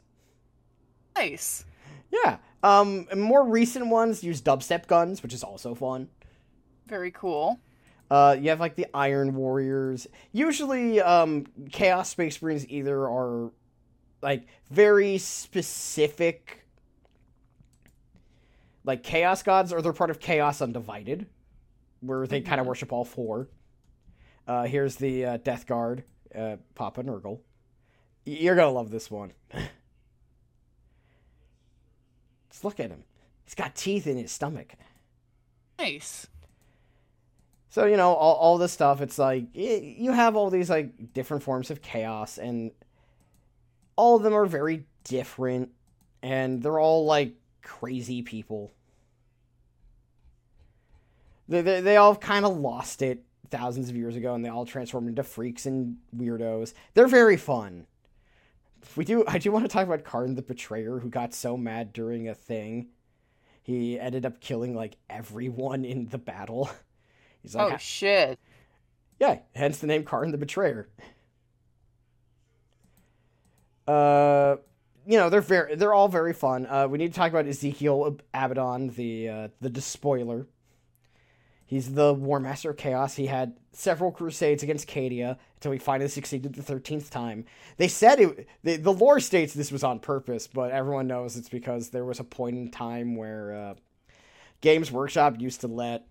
Nice. Yeah. Um, more recent ones use dubstep guns, which is also fun. Very cool. Uh, you have like the Iron Warriors. Usually, um, Chaos Space Marines either are like very specific, like Chaos Gods, or they're part of Chaos Undivided, where they kind of Mhm. worship all four. Uh, here's the uh, Death Guard, uh, Papa Nurgle. You're gonna love this one. Just look at him. He's got teeth in his stomach. Nice. So you know all, all this stuff. It's like y- you have all these like different forms of chaos, and all of them are very different, and they're all like crazy people. They they, they all kind of lost it thousands of years ago, and they all transformed into freaks and weirdos. They're very fun. We do. I do want to talk about Kharn the Betrayer, who got so mad during a thing, he ended up killing like everyone in the battle. He's like, oh shit. yeah, hence the name Kharn the Betrayer. Uh, you know they're very they're all very fun. Uh, we need to talk about Ezekyle Abaddon, the uh, the despoiler. He's the War Master of Chaos. He had several crusades against Cadia until he finally succeeded the thirteenth time. They said it. The, the lore states this was on purpose, but everyone knows it's because there was a point in time where uh, Games Workshop used to let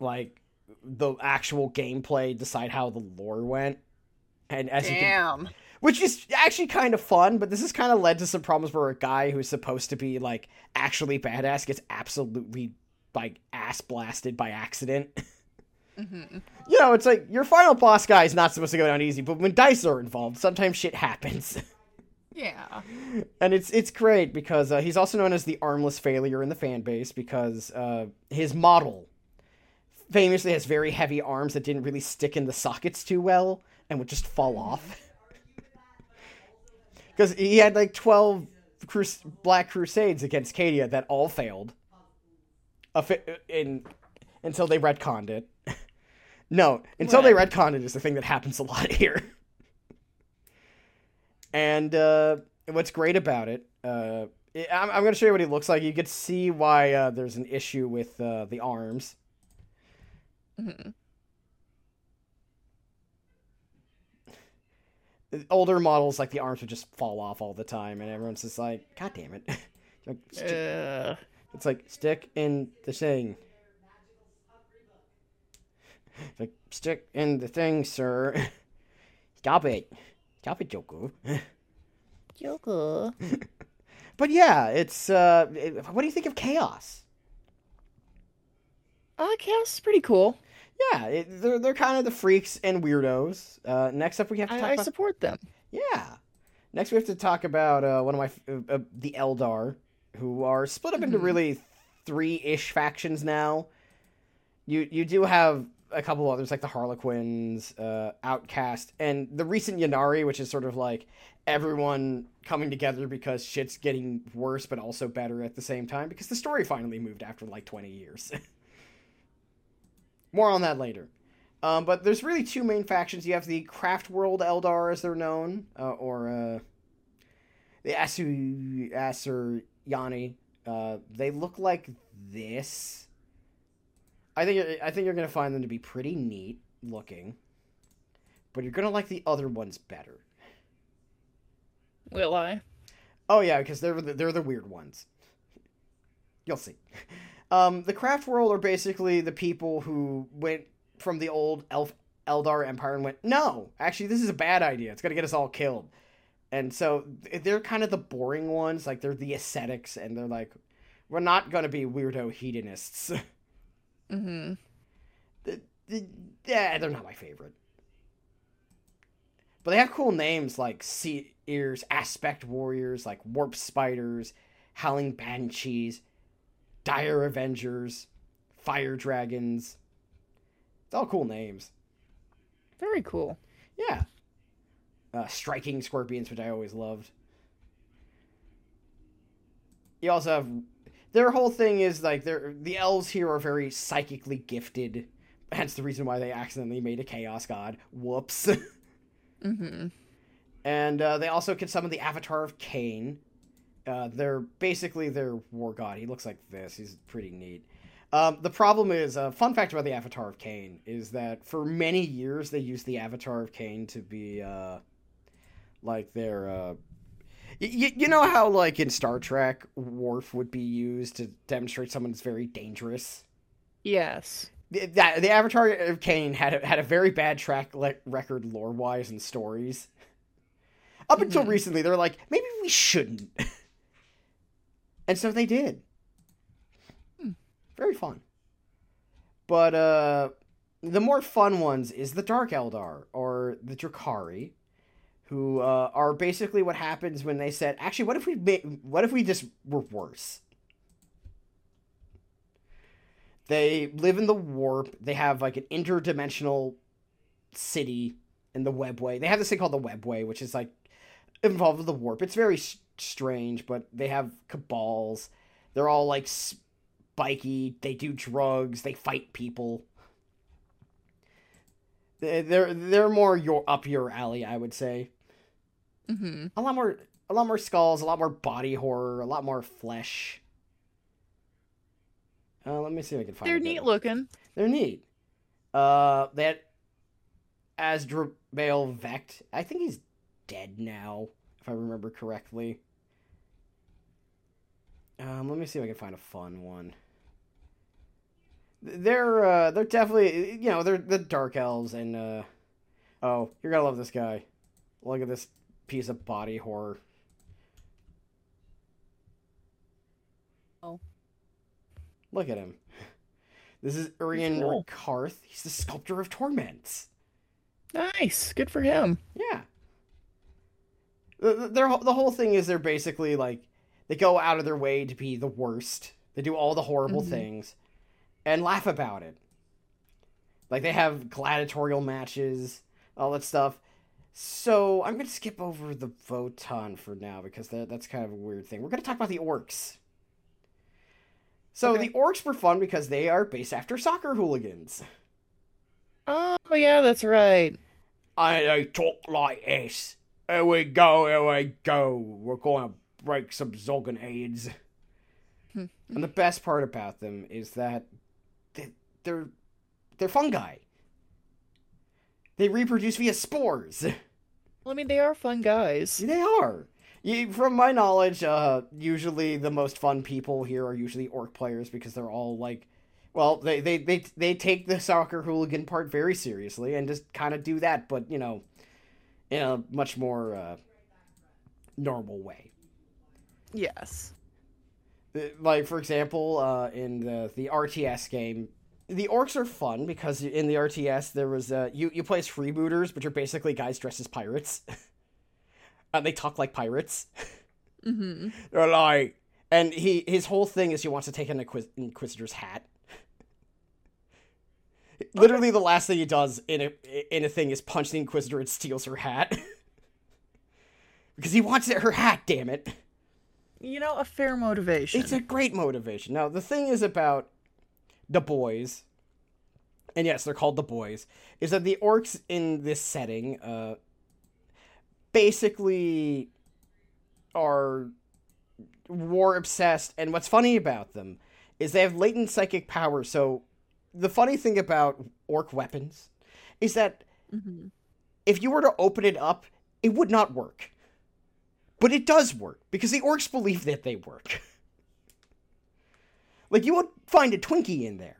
like the actual gameplay decide how the lore went. And as you can, Damn. which is actually kind of fun, but this has kind of led to some problems where a guy who's supposed to be like actually badass gets absolutely like ass blasted by accident. hmm you know, it's like your final boss guy is not supposed to go down easy, but when dice are involved, sometimes shit happens. Yeah. and it's it's great because uh, he's also known as the armless failure in the fan base because uh, his model famously has very heavy arms that didn't really stick in the sockets too well and would just fall off. Because he had like twelve crus- Black Crusades against Cadia that all failed. A fi- in until they retconned it. no, until they retconned it is the thing that happens a lot here. And uh, what's great about it, uh, I'm, I'm going to show you what he looks like. You can see why uh, there's an issue with uh, the arms. Hmm Older models, like the arms would just fall off all the time, and everyone's just like, "God damn it!" like, Uh, it's like stick in the thing. It's like stick in the thing, sir. Stop it, stop it, Joker. Yoko. But yeah, it's uh, it- what do you think of chaos? Uh, chaos is pretty cool. Yeah, it, they're they're kind of the freaks and weirdos. Uh, next up, we have to talk I, I support them. yeah. Next, we have to talk about uh, one of my uh, the Eldar, who are split up into Mhm. really three ish factions now. You you do have a couple others like the Harlequins, uh, Outcast, and the recent Ynnari, which is sort of like everyone coming together because shit's getting worse but also better at the same time because the story finally moved after like 20 years. More on that later. Um, but there's really two main factions. You have the Craft World Eldar, as they're known, uh, or uh, the Asu Asuryani. Uh, they look like this. I think you're- I think you're gonna find them to be pretty neat looking, but you're gonna like the other ones better. Will I? Oh yeah, because they're the, they're the weird ones. You'll see. Um, the Craft World are basically the people who went from the old Elf Eldar Empire and went, no, actually, this is a bad idea. It's gonna get us all killed. And so they're kind of the boring ones, like they're the ascetics, and they're like, we're not gonna be weirdo hedonists. Mm-hmm. The- the- yeah, they're not my favorite. But they have cool names like Sea Ears, Aspect Warriors, like Warp Spiders, Howling Banshees, Dire Avengers, Fire Dragons. It's all cool names. Very cool. Yeah. Uh, striking Scorpions, which I always loved. You also have their whole thing is like they're the elves here are very psychically gifted. That's the reason why they accidentally made a chaos god. Whoops. Mm-hmm. and uh, they also can summon the avatar of Khaine. Uh, they're basically their war god. He looks like this. He's pretty neat. Um, the problem is, uh, fun fact about the Avatar of Khaine is that for many years they used the Avatar of Khaine to be uh, like their. Uh, y- you know how, like in Star Trek, Worf would be used to demonstrate someone's very dangerous. Yes. The, that the Avatar of Khaine had a, had a very bad track le- record lore wise and stories. Up until Mhm. recently, they're like, maybe we shouldn't, and so they did. Hmm. Very fun. But uh, the more fun ones is the Dark Eldar or the Drukhari, who uh, are basically what happens when they said, actually, what if we ma- what if we just were worse? They live in the warp. They have like an interdimensional city in the webway. They have this thing called the webway, which is like involved with the warp. It's very strange, but they have cabals. They're all like spiky. They do drugs. They fight people. They- They're they're more your up your alley, I would say. Mm-hmm. A lot more a lot more skulls, a lot more body horror, a lot more flesh. Uh, let me see if I can find. Them. They're neat looking. They're neat. Uh, they had Asdrubael Vect. I think he's dead now, if I remember correctly. Um, let me see if I can find a fun one. They're uh, they're definitely you know they're the dark elves and uh, oh you're gonna love this guy. Look at this piece of body horror. Oh. Look at him. This is Urien cool. Karth. He's the sculptor of torments. Nice. Good for him. Yeah. The, the, their, the whole thing is they're basically like, they go out of their way to be the worst. They do all the horrible Mhm. things and laugh about it. Like they have gladiatorial matches, all that stuff. So I'm going to skip over the Votann for now because that, that's kind of a weird thing. We're going to talk about the orcs. So Okay. the orcs were fun because they are based after soccer hooligans. Oh yeah, that's right. I they talk like this. Here we go, here we go. We're going to break some Zogan heads. Hmm. and the best part about them is that they, they're they're fungi. They reproduce via spores. Well, I mean, they are fun guys. they are. You, from my knowledge, uh, usually the most fun people here are usually orc players because they're all like, well, they they they, they take the soccer hooligan part very seriously and just kind of do that, but you know, in a much more uh, normal way. Yes. Like for example, uh, in the the RTS game, the orcs are fun because in the RTS there was uh, you you play as freebooters, which are basically guys dressed as pirates. and they talk like pirates. Mm-hmm. They're like, and he his whole thing is he wants to take an Inquis- Inquisitor's hat. Literally, the last thing he does in a in a thing is punch the Inquisitor and steals her hat because he wants it, her hat. Damn it! You know, a fair motivation. It's a great motivation. Now the thing is about the boys, and yes, they're called the boys. Is that the orcs in this setting, uh, basically are war obsessed, and what's funny about them is they have latent psychic power. So the funny thing about orc weapons is that Mhm. if you were to open it up, it would not work. But it does work because the orcs believe that they work. like you would find a Twinkie in there.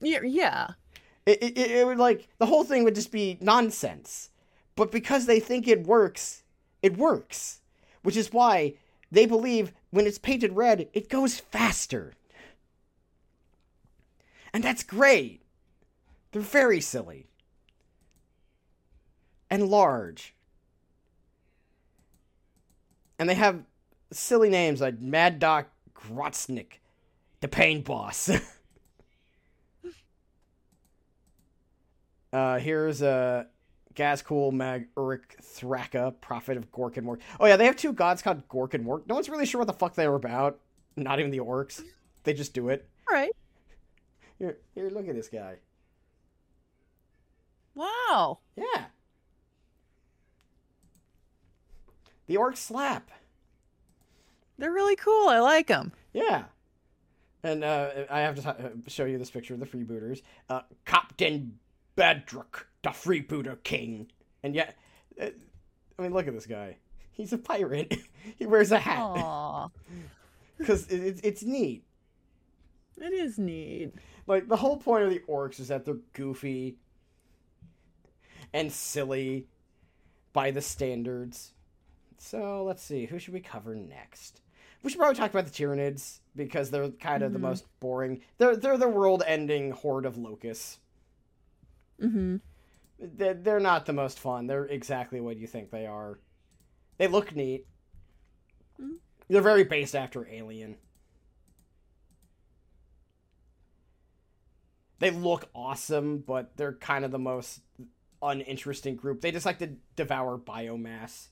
Yeah, yeah. It, it, it would like the whole thing would just be nonsense. But because they think it works, it works. Which is why they believe when it's painted red, it goes faster. And that's great. They're very silly. And large. And they have silly names like Mad Doc Grotsnik, the Pain Boss. Uh, here's uh, Ghazghkull Mag Uruk Thraka, Prophet of Gork and Mork. Oh yeah, they have two gods called Gork and Mork. No one's really sure what the fuck they're about. Not even the orcs. They just do it. All right. Here, here, look at this guy. Wow. Yeah. The orcs slap. They're really cool. I like them. Yeah. And uh, I have to uh, show you this picture of the freebooters. Uh, Captain Bedrock, the freebooter king. And yet, uh, I mean, look at this guy. He's a pirate. he wears a hat. Because it, it's, it's neat. it is neat. Like, the whole point of the orcs is that they're goofy and silly by the standards. So, let's see. Who should we cover next? We should probably talk about the Tyranids because they're kind of the Mhm. most boring. They're they're the world-ending horde of locusts. Mm-hmm. They're, they're not the most fun. They're exactly what you think they are. They look neat. Mm. They're very based after Alien. They look awesome, but they're kind of the most uninteresting group. They just like to devour biomass.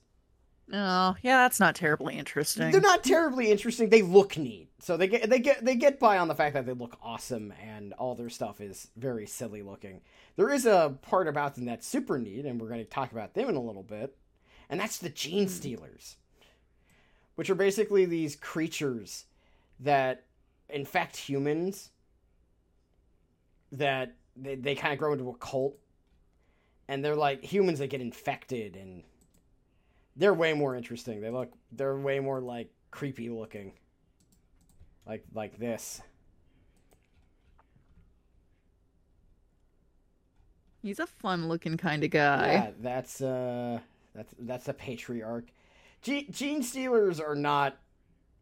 Oh, yeah, that's not terribly interesting. They're not terribly interesting. They look neat, so they get they get they get by on the fact that they look awesome and all their stuff is very silly looking. There is a part about them that's super neat, and we're going to talk about them in a little bit, and that's the gene hmm. stealers, which are basically these creatures that infect humans. That they they kind of grow into a cult, and they're like humans that get infected and they're way more interesting. They look they're way more like creepy looking. Like like this. He's a fun-looking kind of guy. Yeah, that's uh that's that's a patriarch. Ge- gene stealers are not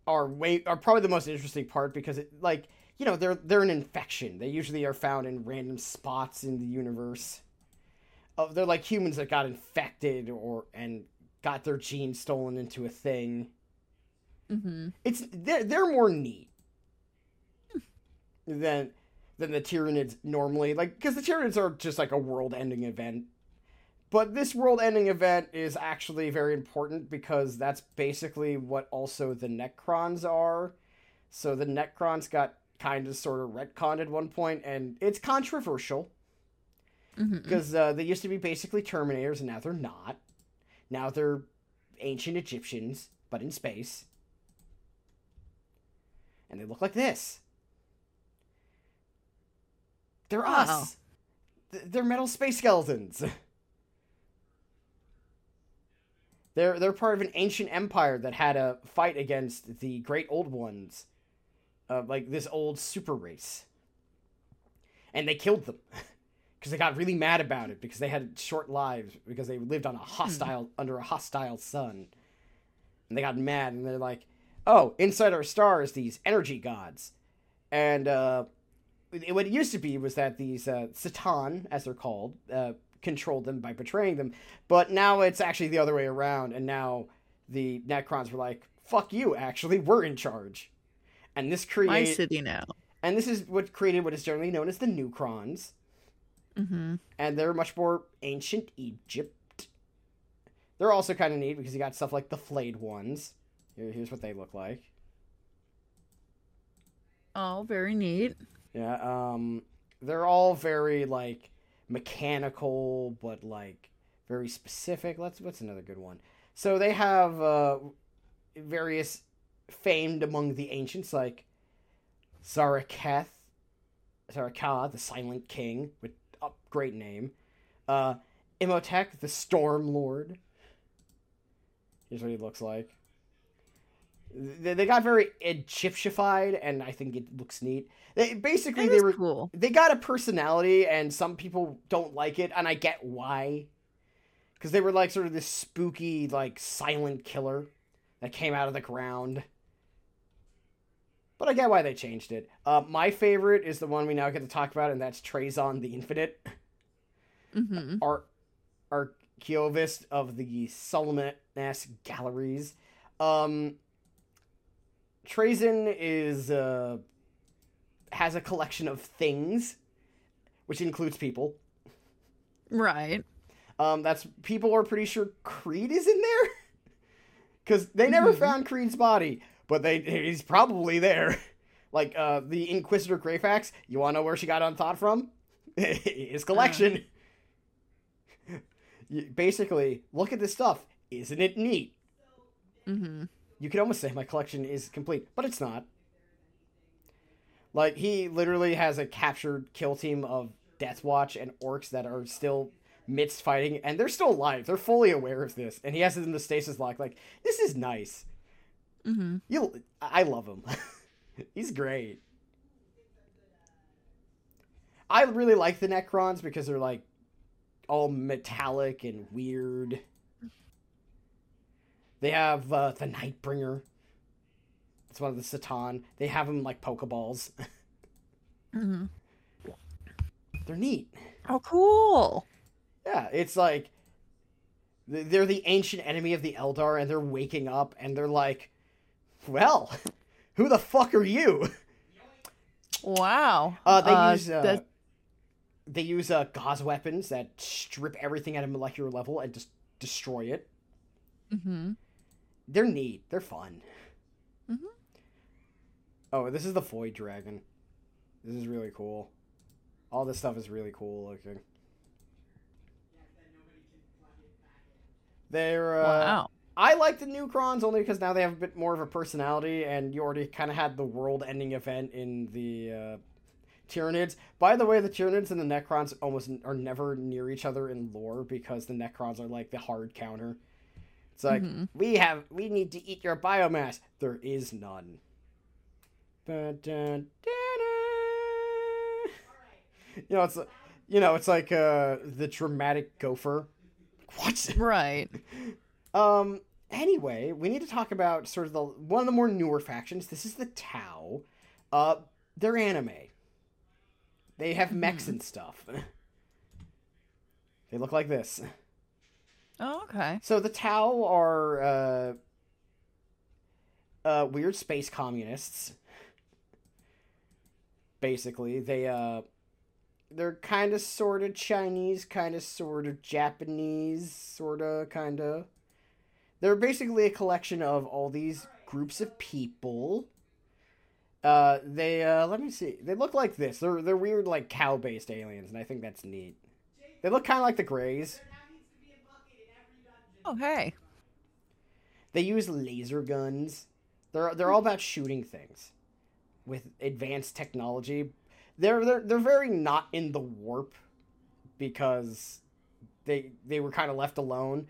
are way are probably the most interesting part because it like you know they're they're an infection. They usually are found in random spots in the universe. Oh, they're like humans that got infected or and got their genes stolen into a thing. Mm-hmm. it's they're, they're more neat than than the Tyranids normally like because the Tyranids are just like a world-ending event but this world-ending event is actually very important because that's basically what also the Necrons are so the Necrons got kind of sort of retconned at one point and it's controversial Mm-hmm. because uh, they used to be basically Terminators, and now they're not. Now they're ancient Egyptians, but in space. And they look like this. They're Wow. us. Th- They're metal space skeletons. they're they're part of an ancient empire that had a fight against the Great Old Ones, uh, like this old super race. And they killed them. because they got really mad about it because they had short lives because they lived on a hostile under a hostile sun and they got mad and they're like oh inside our star is these energy gods and uh it- what it used to be was that these uh, C'tan, as they're called, uh, controlled them by betraying them. But now it's actually the other way around, and now the Necrons were like, "Fuck you! Actually, we're in charge." And this My created, city now. and this is what created what is generally known as the Necrons Mm-hmm. and they're much more ancient Egypt. They're also kind of neat because you got stuff like the flayed ones. Here, here's what they look like. Oh, very neat. Yeah, um, they're all very like mechanical, but like very specific. Let's what's another good one? So they have uh, various famed among the ancients like Zaraketh, Szarekh, the Silent King, with a great name. Uh, Imotekh, the Storm Lord. Here's what he looks like. They, they got very Egyptified, and I think it looks neat. They basically they were cool. they got a personality, and some people don't like it, and I get why. Because they were like sort of this spooky, like silent killer that came out of the ground. But I get why they changed it. Uh, my favorite is the one we now get to talk about, and that's Trazyn the Infinite, Mm-hmm. Ar- Archeovist of the Solemnace galleries. Um, Trazyn is uh, has a collection of things, which includes people. Right. Um, that's people are pretty sure Creed is in there because they never Mhm. found Creed's body, but they he's probably there. Like uh, the Inquisitor Greyfax, you want to know where she got on thought from? His collection. You- Basically, look at this stuff. Isn't it neat? Mm-hmm. You could almost say my collection is complete, but it's not. Like he literally has a captured kill team of Death Watch and orcs that are still midst fighting, and they're still alive. They're fully aware of this, and he has it in the stasis lock. Like this is nice. Mm-hmm. You, I love him. He's great. I really like the Necrons because they're like all metallic and weird. They have uh, the Nightbringer. It's one of the C'tan. They have them like Pokeballs. Mm-hmm. They're neat. Oh, cool. Yeah, it's like they're the ancient enemy of the Eldar, and they're waking up, and they're like, "Well, who the fuck are you?" Wow. Uh, they use uh, that- they use uh, gauss weapons that strip everything at a molecular level and just destroy it. Mhm. They're neat. They're fun. Mhm. Oh, this is the Void Dragon. This is really cool. All this stuff is really cool looking. They're uh, Wow. I like the Necrons only because now they have a bit more of a personality, and you already kind of had the world-ending event in the uh, Tyranids. By the way, the Tyranids and the Necrons almost n- are never near each other in lore because the Necrons are like the hard counter. It's like Mhm. we have we need to eat your biomass. There is none. You know, it's you know, it's like uh, the dramatic gopher. What? Right. Um. Anyway, we need to talk about sort of the one of the more newer factions. This is the Tau. Uh, they're anime. They have mechs Mhm. and stuff. they look like this. Oh, okay. So the Tau are uh, uh, weird space communists. Basically, they uh, they're kind of sort of Chinese, kind of sort of Japanese, sort of kind of. They're basically a collection of all these groups of people. Uh, they uh, let me see. They look like this. They're they're weird like cow based aliens, and I think that's neat. They look kind of like the Greys. Oh, hey. They use laser guns. They're they're all about shooting things with advanced technology. They're they're they're very not in the warp because they they were kind of left alone.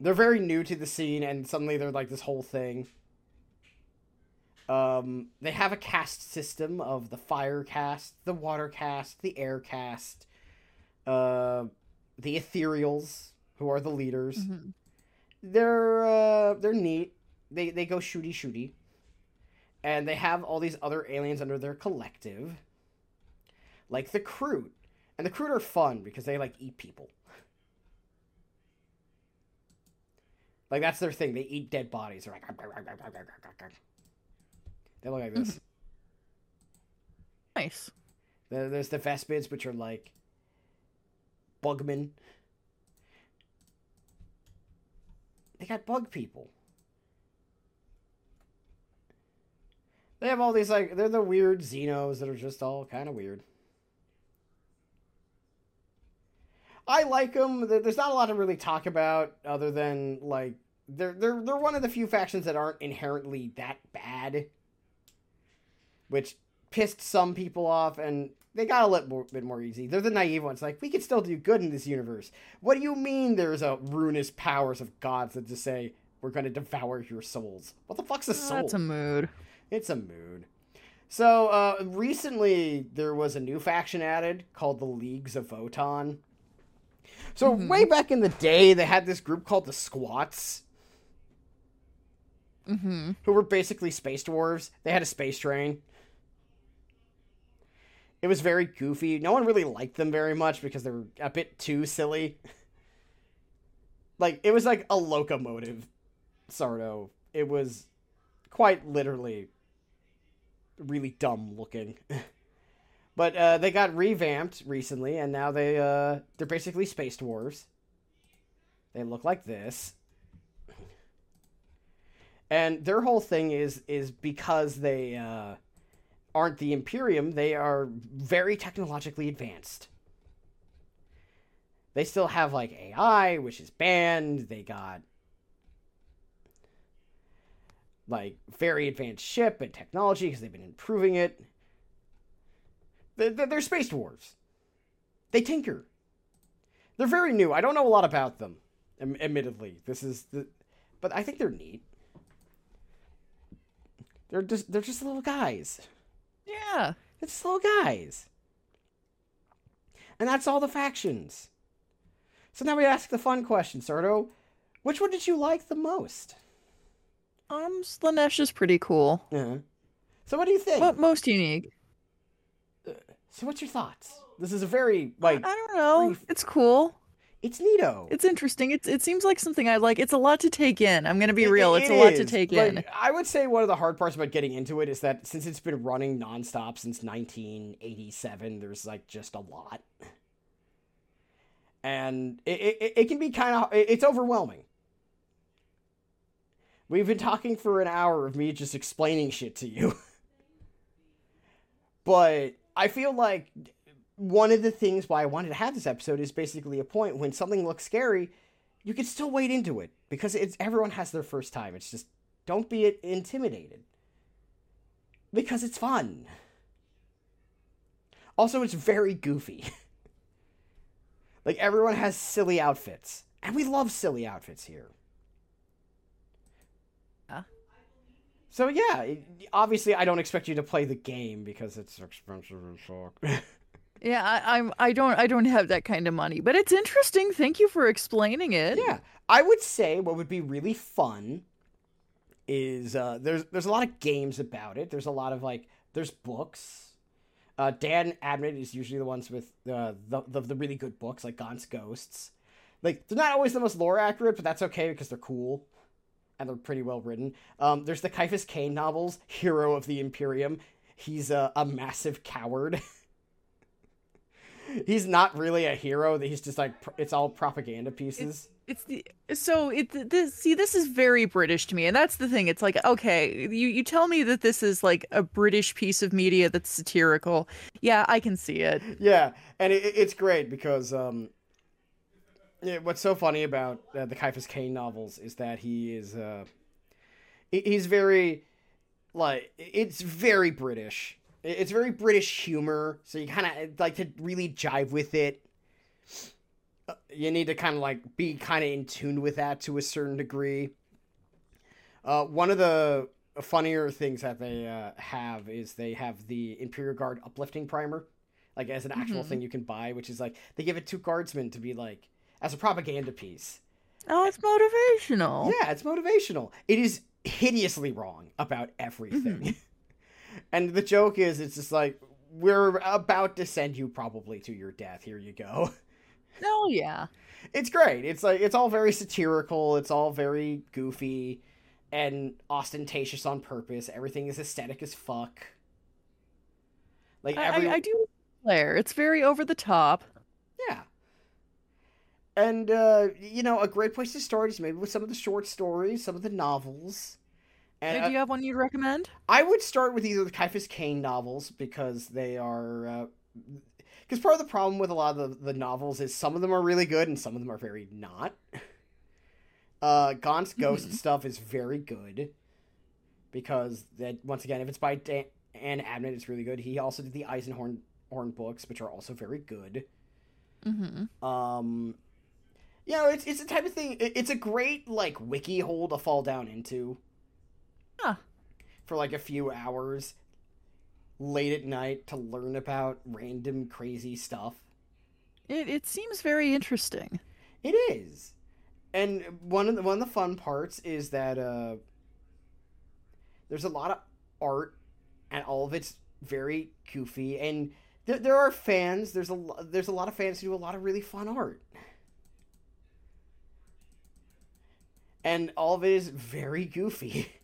They're very new to the scene and suddenly they're like this whole thing. Um, they have a caste system of the fire caste, the water caste, the air caste, uh, the ethereals, who are the leaders Mhm. they're uh, they're neat. They they go shooty shooty, and they have all these other aliens under their collective, like the Kroot. And the Kroot are fun because they like eat people. Like that's their thing. They eat dead bodies. They're like they look like hmm. this. Nice. There- There's the Vespids, which are like bugmen. They got bug people. They have all these like they're the weird Xenos that are just all kind of weird. I like them. There's not a lot to really talk about other than like they're they're they're one of the few factions that aren't inherently that bad, which pissed some people off, and they got a little more, bit more easy. They're the naive ones. Like we could still do good in this universe. What do you mean? There's a ruinous powers of gods that just say we're going to devour your souls. What the fuck's a Oh, soul? that's a mood. It's a mood. So, uh, recently there was a new faction added called the Leagues of Votann. So, Mhm. way back in the day, they had this group called the Squats, Mm-hmm. who were basically space dwarves. They had a space train. It was very goofy. No one really liked them very much because they were a bit too silly. Like, it was like a locomotive, sort of. It was quite literally really dumb looking. but uh, they got revamped recently, and now they uh, they're basically space dwarves. They look like this, and their whole thing is is because they uh, aren't the Imperium, they are very technologically advanced. They still have like AI, which is banned. They got like very advanced ship and technology because they've been improving it. They're, they're space dwarves. They tinker. They're very new. I don't know a lot about them, admittedly. This is the, but I think they're neat. They're just they're just little guys. Yeah. It's little guys. And that's all the factions. So now we ask the fun question, Sardo. Which one did you like the most? Um, Slaanesh is pretty cool. Uh-huh. So what do you think? But most unique. So what's your thoughts? This is a very like I don't know. brief- It's cool. it's neato. It's interesting. It's it seems like something I like. It's a lot to take in. I'm gonna be It- real. it It's a lot to take Like, in. I would say one of the hard parts about getting into it is that since it's been running nonstop since 1987, there's like just a lot, and it it, it can be kind of it's overwhelming. We've been talking for an hour of me just explaining shit to you, but I feel like one of the things why I wanted to have this episode is basically a point when something looks scary, you can still wade into it because it's everyone has their first time. It's just don't be intimidated because it's fun. Also, it's very goofy. like everyone has silly outfits, and we love silly outfits here. So yeah, it- obviously I don't expect you to play the game because it's expensive as fuck. Yeah, I, I'm. I don't. I don't have that kind of money, but it's interesting. Thank you for explaining it. Yeah, I would say what would be really fun is uh, there's there's a lot of games about it. There's a lot of like there's books. Uh, Dan Abnett is usually the ones with uh, the, the the really good books like Gaunt's Ghosts. Like they're not always the most lore accurate, but that's okay because they're cool and they're pretty well written. Um, there's the Ciaphas Cain novels, Hero of the Imperium. He's a, a massive coward. he's not really a hero. That he's just like it's all propaganda pieces. It's the so it this see this is very British to me, and that's the thing. It's like okay, you you tell me that this is like a British piece of media that's satirical. Yeah, I can see it. Yeah, and it, it's great because um, yeah, what's so funny about uh, the Ciaphas Cain novels is that he is uh, he's very like it's very British. It's very British humor, so you kind of like to really jive with it. Uh, You need to kind of like be kind of in tune with that to a certain degree. Uh, one of the funnier things that they uh, have is they have the Imperial Guard uplifting primer, like as an actual Mhm. thing you can buy, which is like they give it to guardsmen to be like as a propaganda piece. Oh, it's motivational. Yeah, it's motivational. It is hideously wrong about everything. Mm-hmm. and the joke is, it's just like, we're about to send you probably to your death. Here you go. Oh yeah. It's great. It's like, it's all very satirical. It's all very goofy and ostentatious on purpose. Everything is aesthetic as fuck. Like, I, every. I, I do Blair. It's very over the top. Yeah. And, uh, you know, a great place to start is maybe with some of the short stories, some of the novels. And Uh, uh, do you have one you'd recommend? I would start with either the Ciaphas Cain novels because they are. Because part of the problem with a lot of the, the novels is some of them are really good and some of them are very not. Uh, Gaunt's Ghost Mhm. stuff is very good because that once again, if it's by Dan and Abnett, it's really good. He also did the Eisenhorn Horn books, which are also very good. Mm-hmm. Um, you know, it's it's the type of thing. It's a great like wiki hole to fall down into. Huh. For like a few hours, late at night to learn about random crazy stuff. It it seems very interesting. It is, and one of the one of the fun parts is that uh, there's a lot of art, and all of it's very goofy, and there, there are fans. There's a lo- there's a lot of fans who do a lot of really fun art, and all of it is very goofy.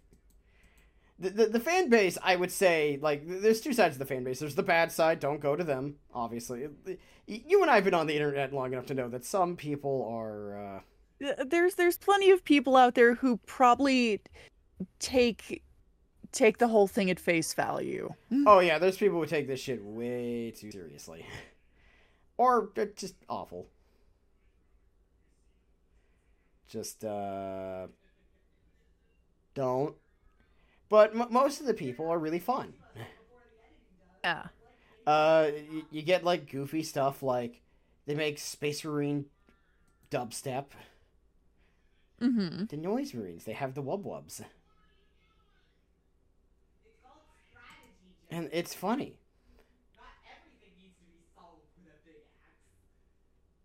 The, the, the fan base, I would say, like, there's two sides of the fan base. There's the bad side, don't go to them, obviously. You and I have been on the internet long enough to know that some people are, uh, There's there's plenty of people out there who probably take take the whole thing at face value. Oh yeah, there's people who take this shit way too seriously, or they're just awful. Just uh, don't. but m- most of the people are really fun. Yeah. Uh, you, you get like goofy stuff like they make Space Marine dubstep. Mm-hmm. The Noise Marines, they have the Wub Wubs. And it's funny.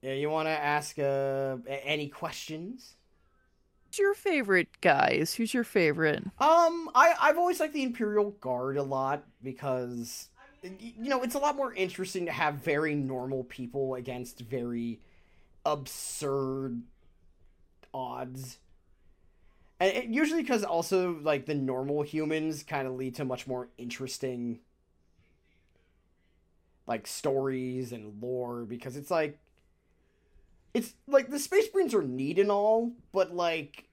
Yeah, you want to ask uh, any questions? Who's your favorite guys? Who's your favorite? Um, I I've always liked the Imperial Guard a lot because you know it's a lot more interesting to have very normal people against very absurd odds. And it, usually because also like the normal humans kind of lead to much more interesting like stories and lore because it's like it's like the space marines are neat and all but like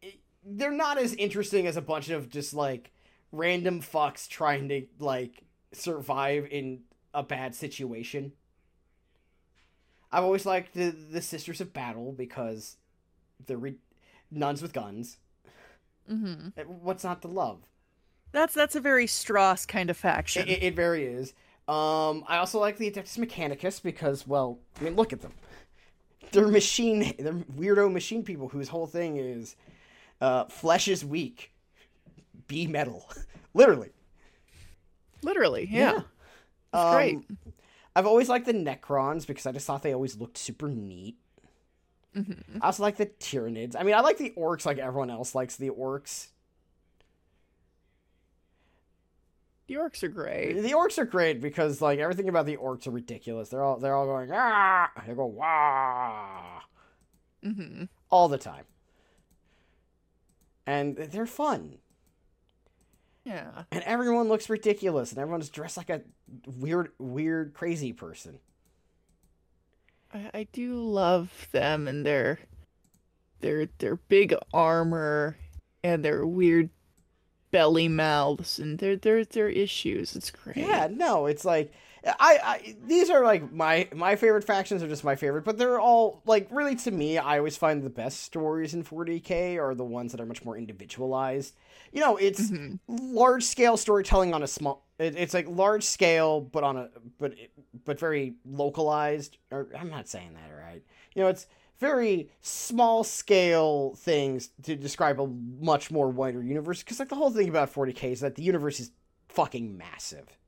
it, they're not as interesting as a bunch of just like random fucks trying to like survive in a bad situation i've always liked the, the sisters of battle because they're re- nuns with guns Mm-hmm. what's not to love That's that's a very Stross kind of It, faction. it, it very is. Um, I also like the Adeptus Mechanicus because, well, I mean, look at them. They're machine, they're weirdo machine people whose whole thing is, uh, flesh is weak, be metal, literally. Literally, yeah. That's Um, great. I've always liked the Necrons because I just thought they always looked super neat. Mm-hmm. I also like the Tyranids. I mean, I like the Orcs like everyone else likes the Orcs. The orcs are great. The Orcs are great because like everything about the Orcs are ridiculous. They're all they're all going ah, they go wah. Mm-hmm. all the time. And they're fun. Yeah. And everyone looks ridiculous and everyone's dressed like a weird weird crazy person. I, I do love them and their their their big armor and their weird belly mouths and their their their issues. It's great. Yeah, no, it's like I, I these are like my my favorite factions are just my favorite, but they're all like really to me. I always find the best stories in 40k are the ones that are much more individualized. You know, it's Mhm. large scale storytelling on a small. It, it's like large scale, but on a but but very localized. Or I'm not saying that right. You know, it's very small scale things to describe a much more wider universe. Because like the whole thing about 40k is that the universe is fucking massive.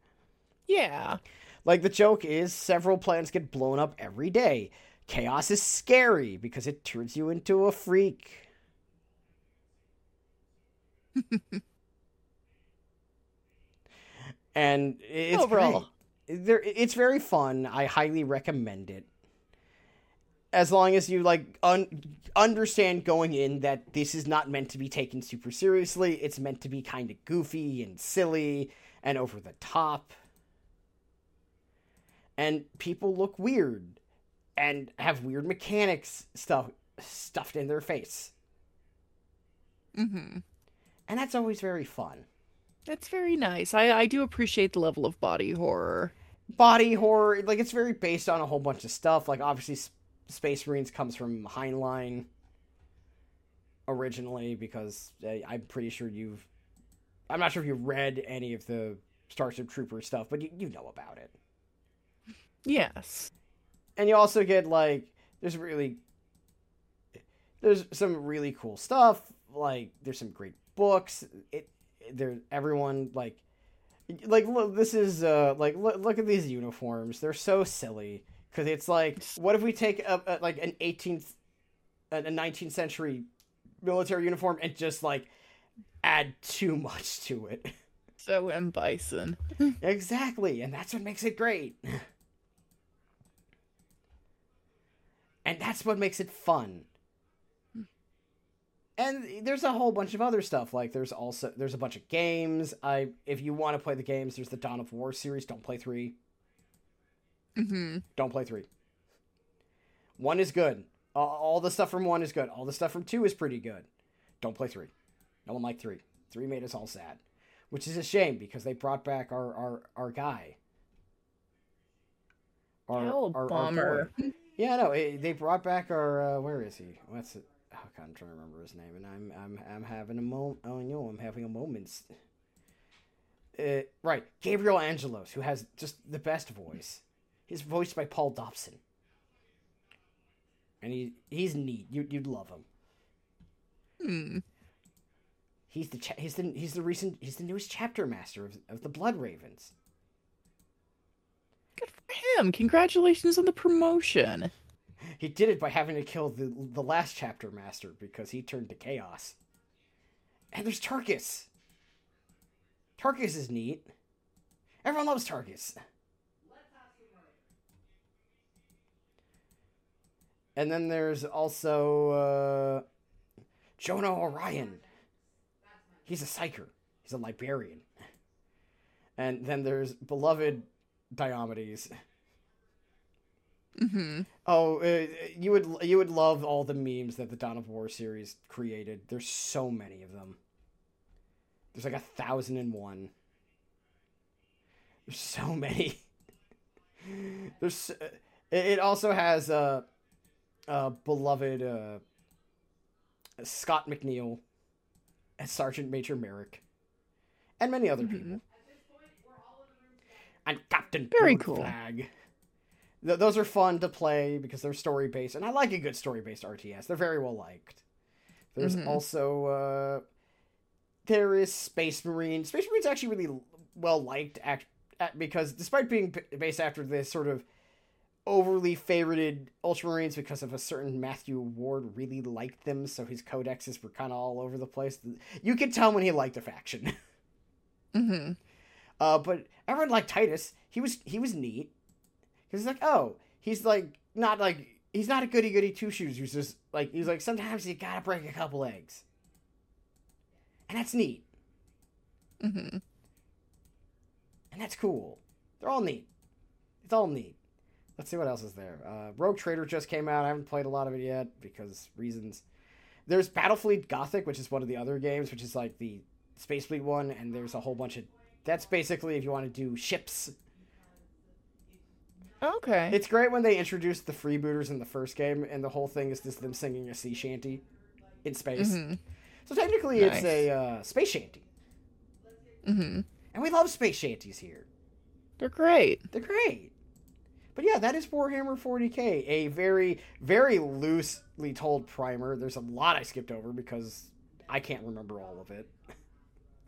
Yeah. Like the joke is several planets get blown up every day. Chaos is scary because it turns you into a freak. and it's Overall. It's very fun. I highly recommend it. As long as you like un- understand going in that this is not meant to be taken super seriously, it's meant to be kind of goofy and silly and over the top and people look weird and have weird mechanics stuff stuffed in their face Mm-hmm. and that's always very fun That's very nice. I I do appreciate the level of body horror. body horror like it's very based on a whole bunch of stuff like obviously space marines comes from heinlein originally because uh, i'm pretty sure you've i'm not sure if you've read any of the starship trooper stuff but you, you know about it. Yes. and you also get like there's really there's some really cool stuff like there's some great books. It there everyone like like look this is uh like look, look at these uniforms. They're so silly because it's like what if we take a, a, like an 18th a 19th century military uniform and just like add too much to it So M Bison. Exactly, and that's what makes it great. and that's what makes it fun. And there's a whole bunch of other stuff like there's also there's a bunch of games. I if you want to play the games, there's the Dawn of War series. Don't play 3. Mm-hmm. Don't play 3. 1 is good. All- All the stuff from 1 is good. All the stuff from 2 is pretty good. Don't play 3. No one liked 3. 3 made us all sad which is a shame because they brought back our our, our guy. Our, Oh, our- our bummer. yeah, no, eh, they brought back our uh, where is he? What's it? oh god, I'm trying to remember his name, and I'm I'm I'm having a moment. Oh no, I'm having a moment. Uh, right, Gabriel Angelos, who has just the best voice. He's voiced by Paul Dobson, and he he's neat. You you'd love him. Hmm. He's the cha- he's the he's the recent he's the newest chapter master of, of the Blood Ravens. Good for him. Congratulations on the promotion. He did it by having to kill the the last chapter master because he turned to chaos. And there's Tarkus. Tarkus is neat. Everyone loves Tarkus. And then there's also uh, Jonah Orion. He's a psyker. He's a librarian. And then there's beloved Diomedes. Mm-hmm. Oh, uh, you would you would love all the memes that the Dawn of War series created. There's so many of them. There's like a thousand and one. There's so many. There's. Uh, it it also has uh, uh beloved uh, Scott McNeil as Sergeant Major Merrick, and many other people. And Captain Very cool. Flag. Th- those are fun to play because they're story based, and I like a good story based RTS. They're very well liked. There's Mhm. also uh, there is Space Marine. Space Marine's actually really well liked act- at, because despite being based after this sort of overly favorited Ultramarines because of a certain Matthew Ward really liked them, so his codexes were kind of all over the place. You could tell when he liked a faction. Mm-hmm. Uh, but everyone liked Titus. He was he was neat. He was like, oh, he's like not like he's not a goody goody two shoes. He's just like he's like sometimes you gotta break a couple eggs, and that's neat Mm-hmm. and that's cool. They're all neat. It's all neat. Let's see what else is there. Uh, Rogue Trader just came out. I haven't played a lot of it yet because reasons. There's Battlefleet Gothic, which is one of the other games, which is like the Space Fleet one, and there's a whole bunch of. That's basically if you want to do ships Okay. It's great when they introduced the freebooters in the first game, and the whole thing is just them singing a sea shanty in space. Mhm. So technically, it's a uh, space shanty, Mm-hmm. and we love space shanties here. They're great. They're great. But yeah, that is Warhammer 40k, a very, very loosely told primer. There's a lot I skipped over because I can't remember all of it.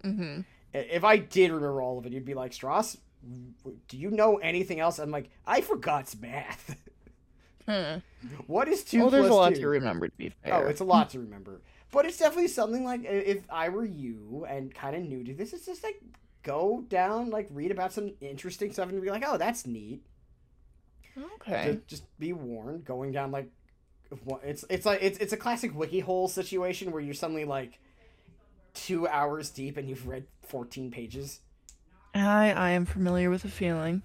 Mm-hmm. If I did remember all of it, you'd be like, Stross, do you know anything else? I'm like, I forgot math. Huh. what is two Well, there's a lot two? to remember. To be fair. Oh, it's a lot to remember. But it's definitely something like if I were you and kind of new to this, it's just like go down, like read about some interesting stuff and be like, oh, that's neat. Okay. To just be warned going down like it's it's like it's it's a classic wiki hole situation where you're suddenly like two hours deep and you've read 14 pages. I I am familiar with the feeling.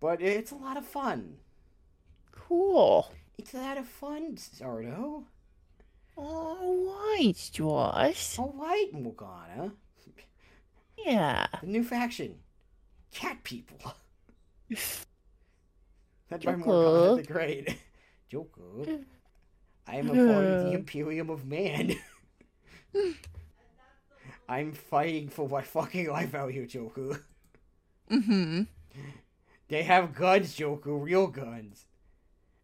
But it's a lot of fun. Cool. It's a lot of fun, Sardo. All right, Josh. All right, Morgana. Yeah. The new faction. Cat people. Joker. Morgana the Great. Joker. I am a part of the Imperium of Man. I'm fighting for my fucking life out here, Joker. Mm-hmm. They have guns, Joker, real guns.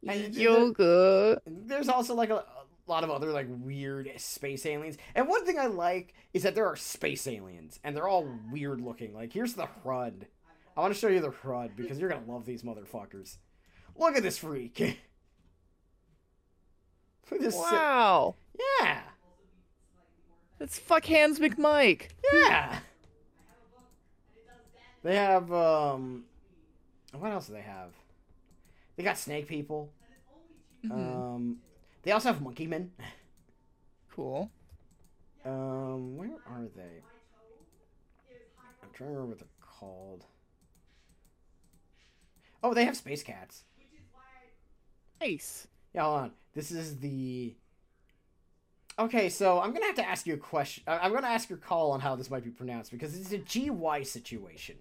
And Yoga. There's also like a, a lot of other like weird space aliens. And one thing I like is that there are space aliens, and they're all weird looking. Like here's the Hrud. I want to show you the Hrud because you're gonna love these motherfuckers. Look at this freak. Look at this. si- Wow. yeah, That's fuck hands McMike. yeah. They have um. What else do they have? They got snake people. Mhm. Um. They also have monkey men. Cool. Um, where are they? I'm trying to remember what they're called. Oh, they have space cats. Nice. Yeah, hold on. This is the. Okay, so I'm gonna have to ask you a question. I'm gonna ask your call on how this might be pronounced because it's a GY situation.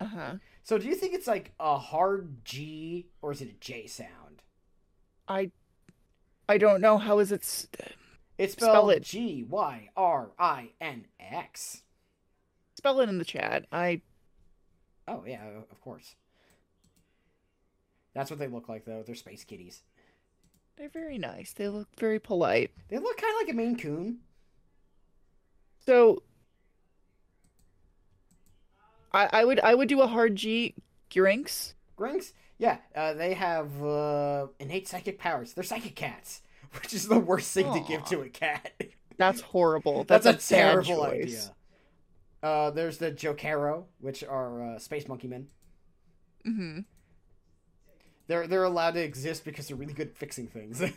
Uh huh. So, do you think it's like a hard G or is it a J sound? I I don't know how is it. St- It's Spell spelled it. G Y R I N X. spell it in the chat. I Oh yeah, of course. That's what they look like though. They're space kitties. they're very nice. They look very polite. They look kind of like a Maine Coon. So I I would I would do a hard G Grinks. Grinks, yeah, uh, they have uh, innate psychic powers. They're psychic cats, which is the worst thing to give to a cat. That's horrible. That's, That's, a, bad terrible choice. idea. Uh, there's the Jokaero, which are uh, space monkey men. Mm-hmm. They're they're allowed to exist because they're really good at fixing things. you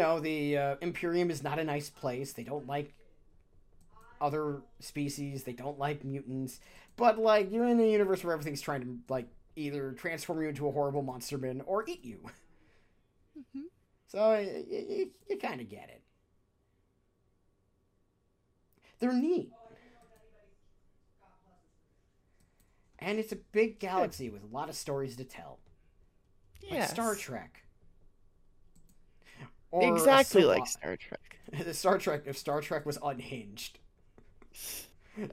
know, the uh, Imperium is not a nice place. They don't like other species. They don't like mutants. But like you're in a universe where everything's trying to like either transform you into a horrible monster man or eat you. Mhm. So y- y- y- you kind of get it. They're neat. And it's a big galaxy with a lot of stories to tell. Like Star Trek. Or exactly like Star Trek. the Star Trek if Star Trek was unhinged.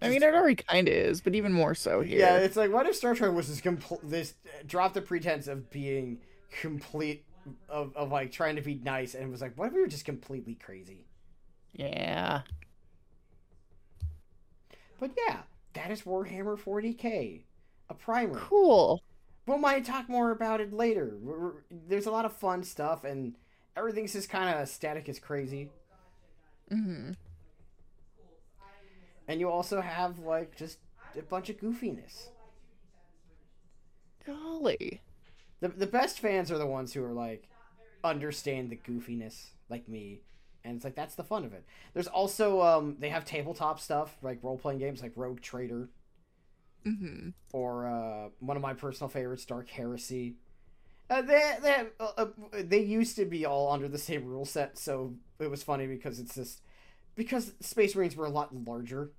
I mean, it already kind of is, but even more so here. Yeah, it's like what if Star Trek was this compl- this uh, dropped the pretense of being complete of, of like trying to be nice and was like what if we were just completely crazy? yeah. But yeah, that is Warhammer 40k, a primer. Cool. We might talk more about it later. We're, we're- there's a lot of fun stuff and everything's just kind of static as crazy. Mm-hmm. And you also have like just a bunch of goofiness. Golly. The the best fans are the ones who are like understand the goofiness, like me. And it's like that's the fun of it. There's also um they have tabletop stuff like role playing games like Rogue Trader Mm-hmm. or uh, one of my personal favorites, Dark Heresy. Uh, they they have, uh, uh, they used to be all under the same rule set, so it was funny because it's just because Space Marines were a lot larger,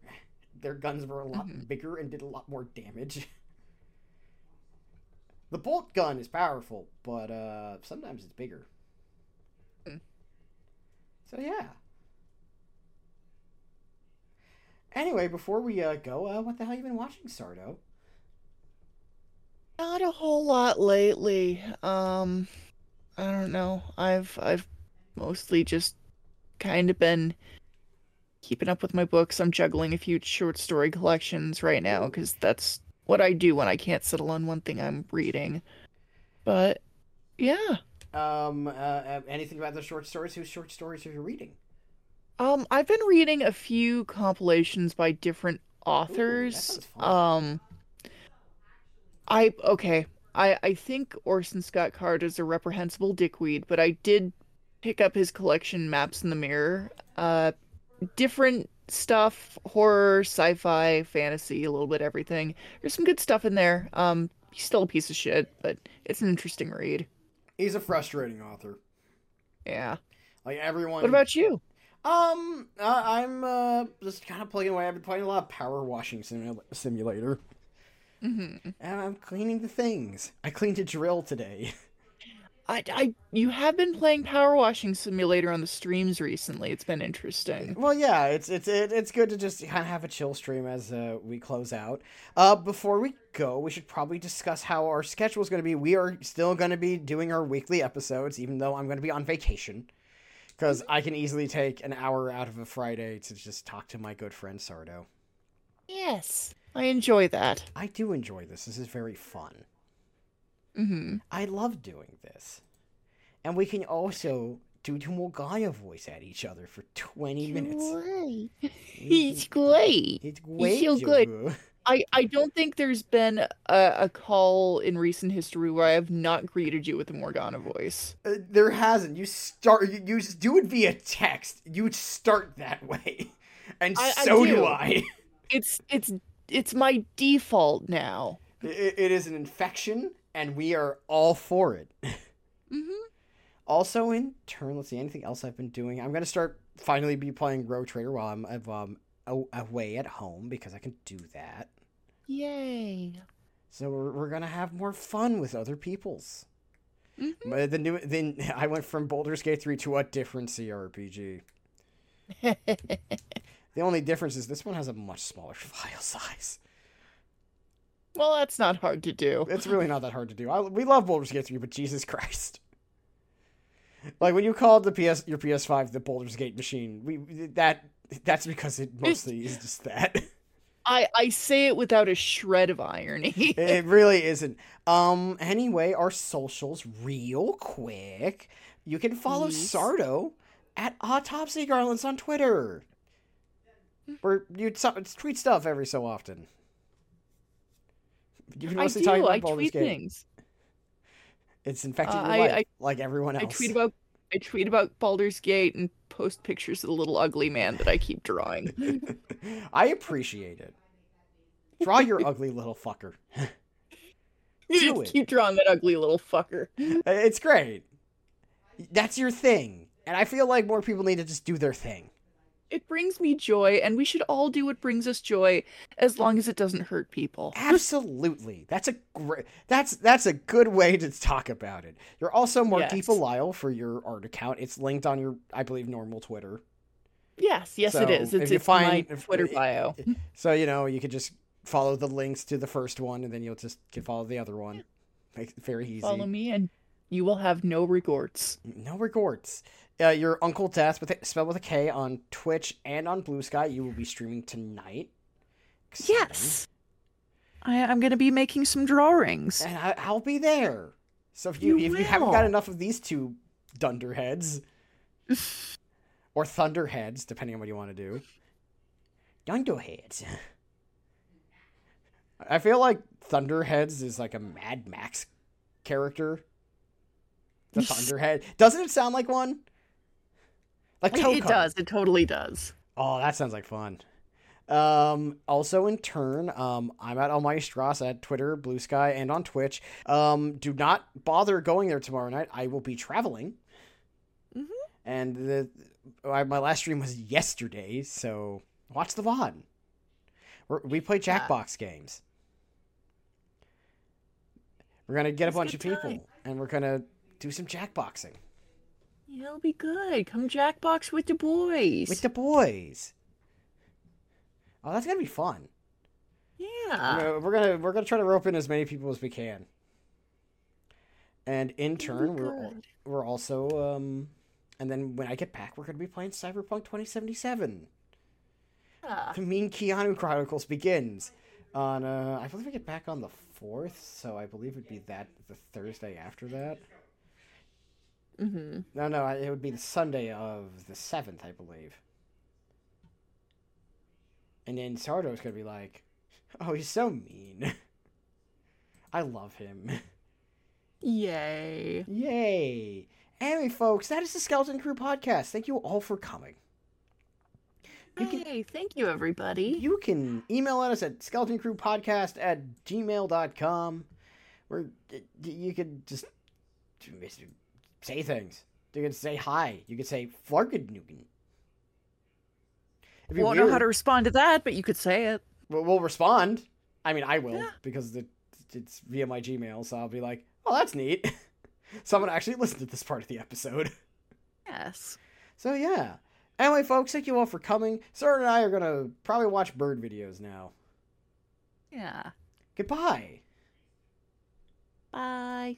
their guns were a lot Mhm. bigger and did a lot more damage. The bolt gun is powerful, but uh, sometimes it's bigger. Hmm. So yeah. Anyway, before we uh, go, uh, what the hell you been watching, Sardo? Not a whole lot lately. Um, I don't know. I've I've mostly just kind of been keeping up with my books. I'm juggling a few short story collections right now because that's what I do when I can't settle on one thing I'm reading. But yeah. Um, uh, uh, anything about the short stories? Whose short stories are you reading? Um, I've been reading a few compilations by different authors. fun. Um, I okay. I I think Orson Scott Card is a reprehensible dickweed, but I did pick up his collection Maps in the Mirror. Uh, different stuff, horror, sci-fi, fantasy, a little bit everything. There's some good stuff in there. Um, he's still a piece of shit, but it's an interesting read. He's a frustrating author. Yeah. Like everyone. What about you? Um, uh, I'm uh just kind of plugging away. I've been playing a lot of Power Washing Simu- Simulator, Mm-hmm. and I'm cleaning the things. I cleaned a drill today. I, I, you have been playing Power Washing Simulator on the streams recently. It's been interesting. Well, yeah, it's it's it, it's good to just kind of have a chill stream as uh, we close out. Uh, before we go, we should probably discuss how our schedule is going to be. We are still going to be doing our weekly episodes, even though I'm going to be on vacation, because I can easily take an hour out of a Friday to just talk to my good friend Sardo. Yes, I enjoy that. I do enjoy this. This is very fun. Mm-hmm. I love doing this, and we can also do the Morgana voice at each other for 20 minutes. Great. He's great. It's great. so good. I, I don't think there's been a, a call in recent history where I have not greeted you with a Morgana voice. Uh, there hasn't. You start. You, you do it via text. You start that way, and I- I so do. do. I. It's it's it's my default now. It, it is an infection, and we are all for it. Mm-hmm. Also, in turn, let's see anything else I've been doing. I'm gonna start finally be playing Rogue Trader while I'm I've, um away at home because I can do that. Yay. So we're we're gonna have more fun with other people's. Mhm. But The new then I went from Baldur's Gate 3 to a different CRPG. The only difference is this one has a much smaller file size. well, that's not hard to do. It's really not that hard to do. I, we love Baldur's Gate 3, but Jesus Christ. Like when you called the PS your PS5 the Baldur's Gate machine, we that that's because it mostly is just that. I I say it without a shred of irony. it really isn't. Um anyway, our socials real quick. You can follow Yes. Sardo at Autopsy Garlands on Twitter. Where you tweet stuff every so often. You've I do. I Baldur's tweet things. It's infected Uh, your I- life, I- like everyone else. I tweet about I tweet about Baldur's Gate and post pictures of the little ugly man that I keep drawing. I appreciate it. Draw your ugly little fucker. Do it. keep drawing that ugly little fucker. It's great. That's your thing. And I feel like more people need to just do their thing. It brings me joy, and we should all do what brings us joy, as long as it doesn't hurt people. Absolutely. That's a great that's that's a good way to talk about it. You're also Mark Yes. Lyle for your art account. It's linked on your I believe normal Twitter. Yes, yes, So, it is. if It's, you it's my find- if- Twitter bio. So, you know, you could just follow the links to the first one and then you'll just can follow the other one. Makes it very easy. Follow me, and you will have no regrets. No regrets. Uh, your Unkle Death, with a, spelled with a K, on Twitch and on Blue Sky. You will be streaming tonight. Exciting. Yes, I, I'm going to be making some drawings. And I, I'll be there. So if you, You if you haven't got enough of these two dunderheads, or thunderheads, depending on what you want to do, dunderheads. I feel like Thunderheads is like a Mad Max character. The Thunderhead. Doesn't it sound like one? Like It, it does. It totally does. Oh, that sounds like fun. Um, also, in turn, um, I'm at Almighty Stross at Twitter, Blue Sky, and on Twitch. Um, do not bother going there tomorrow night. I will be traveling. Mhm. And the my last stream was yesterday, so watch the VOD. We're, we play Yeah. Jackbox games. We're gonna get a It's a bunch of people, time. and we're gonna do some Jackboxing It'll be good. Come Jackbox with the boys. with the boys. Oh, that's gonna be fun. yeah. We're gonna- we're gonna we're gonna try to rope in as many people as we can. And in turn, we're al- we're also um, and then when I get back, we're gonna be playing Cyberpunk 2077. Yeah. The Mean Keanu Chronicles begins on uh, I believe we get back on the fourth, so I believe it'd be that the Thursday after that. Mm-hmm. No, no, it would be the Sunday of the seventh, I believe. And then Sardo's gonna be like, "Oh, he's so mean." I love him. Yay. Yay! Anyway, folks, that is the Skeleton Crew podcast. Thank you all for coming. You can Hey, thank you, everybody. you can email us at skeletoncrewpodcast at gmail.com where you could just say things. You can say hi. You can say Flarkenugen. If you Won't know how to respond to that, but you could say it. We'll, we'll respond. I mean, I will Yeah. because the, it's via my Gmail, so I'll be like, "Oh, that's neat." Someone actually listened to this part of the episode. Yes. So yeah. Anyway, folks, thank you all for coming. Sarah and I are gonna probably watch bird videos now. Yeah. Goodbye. Bye.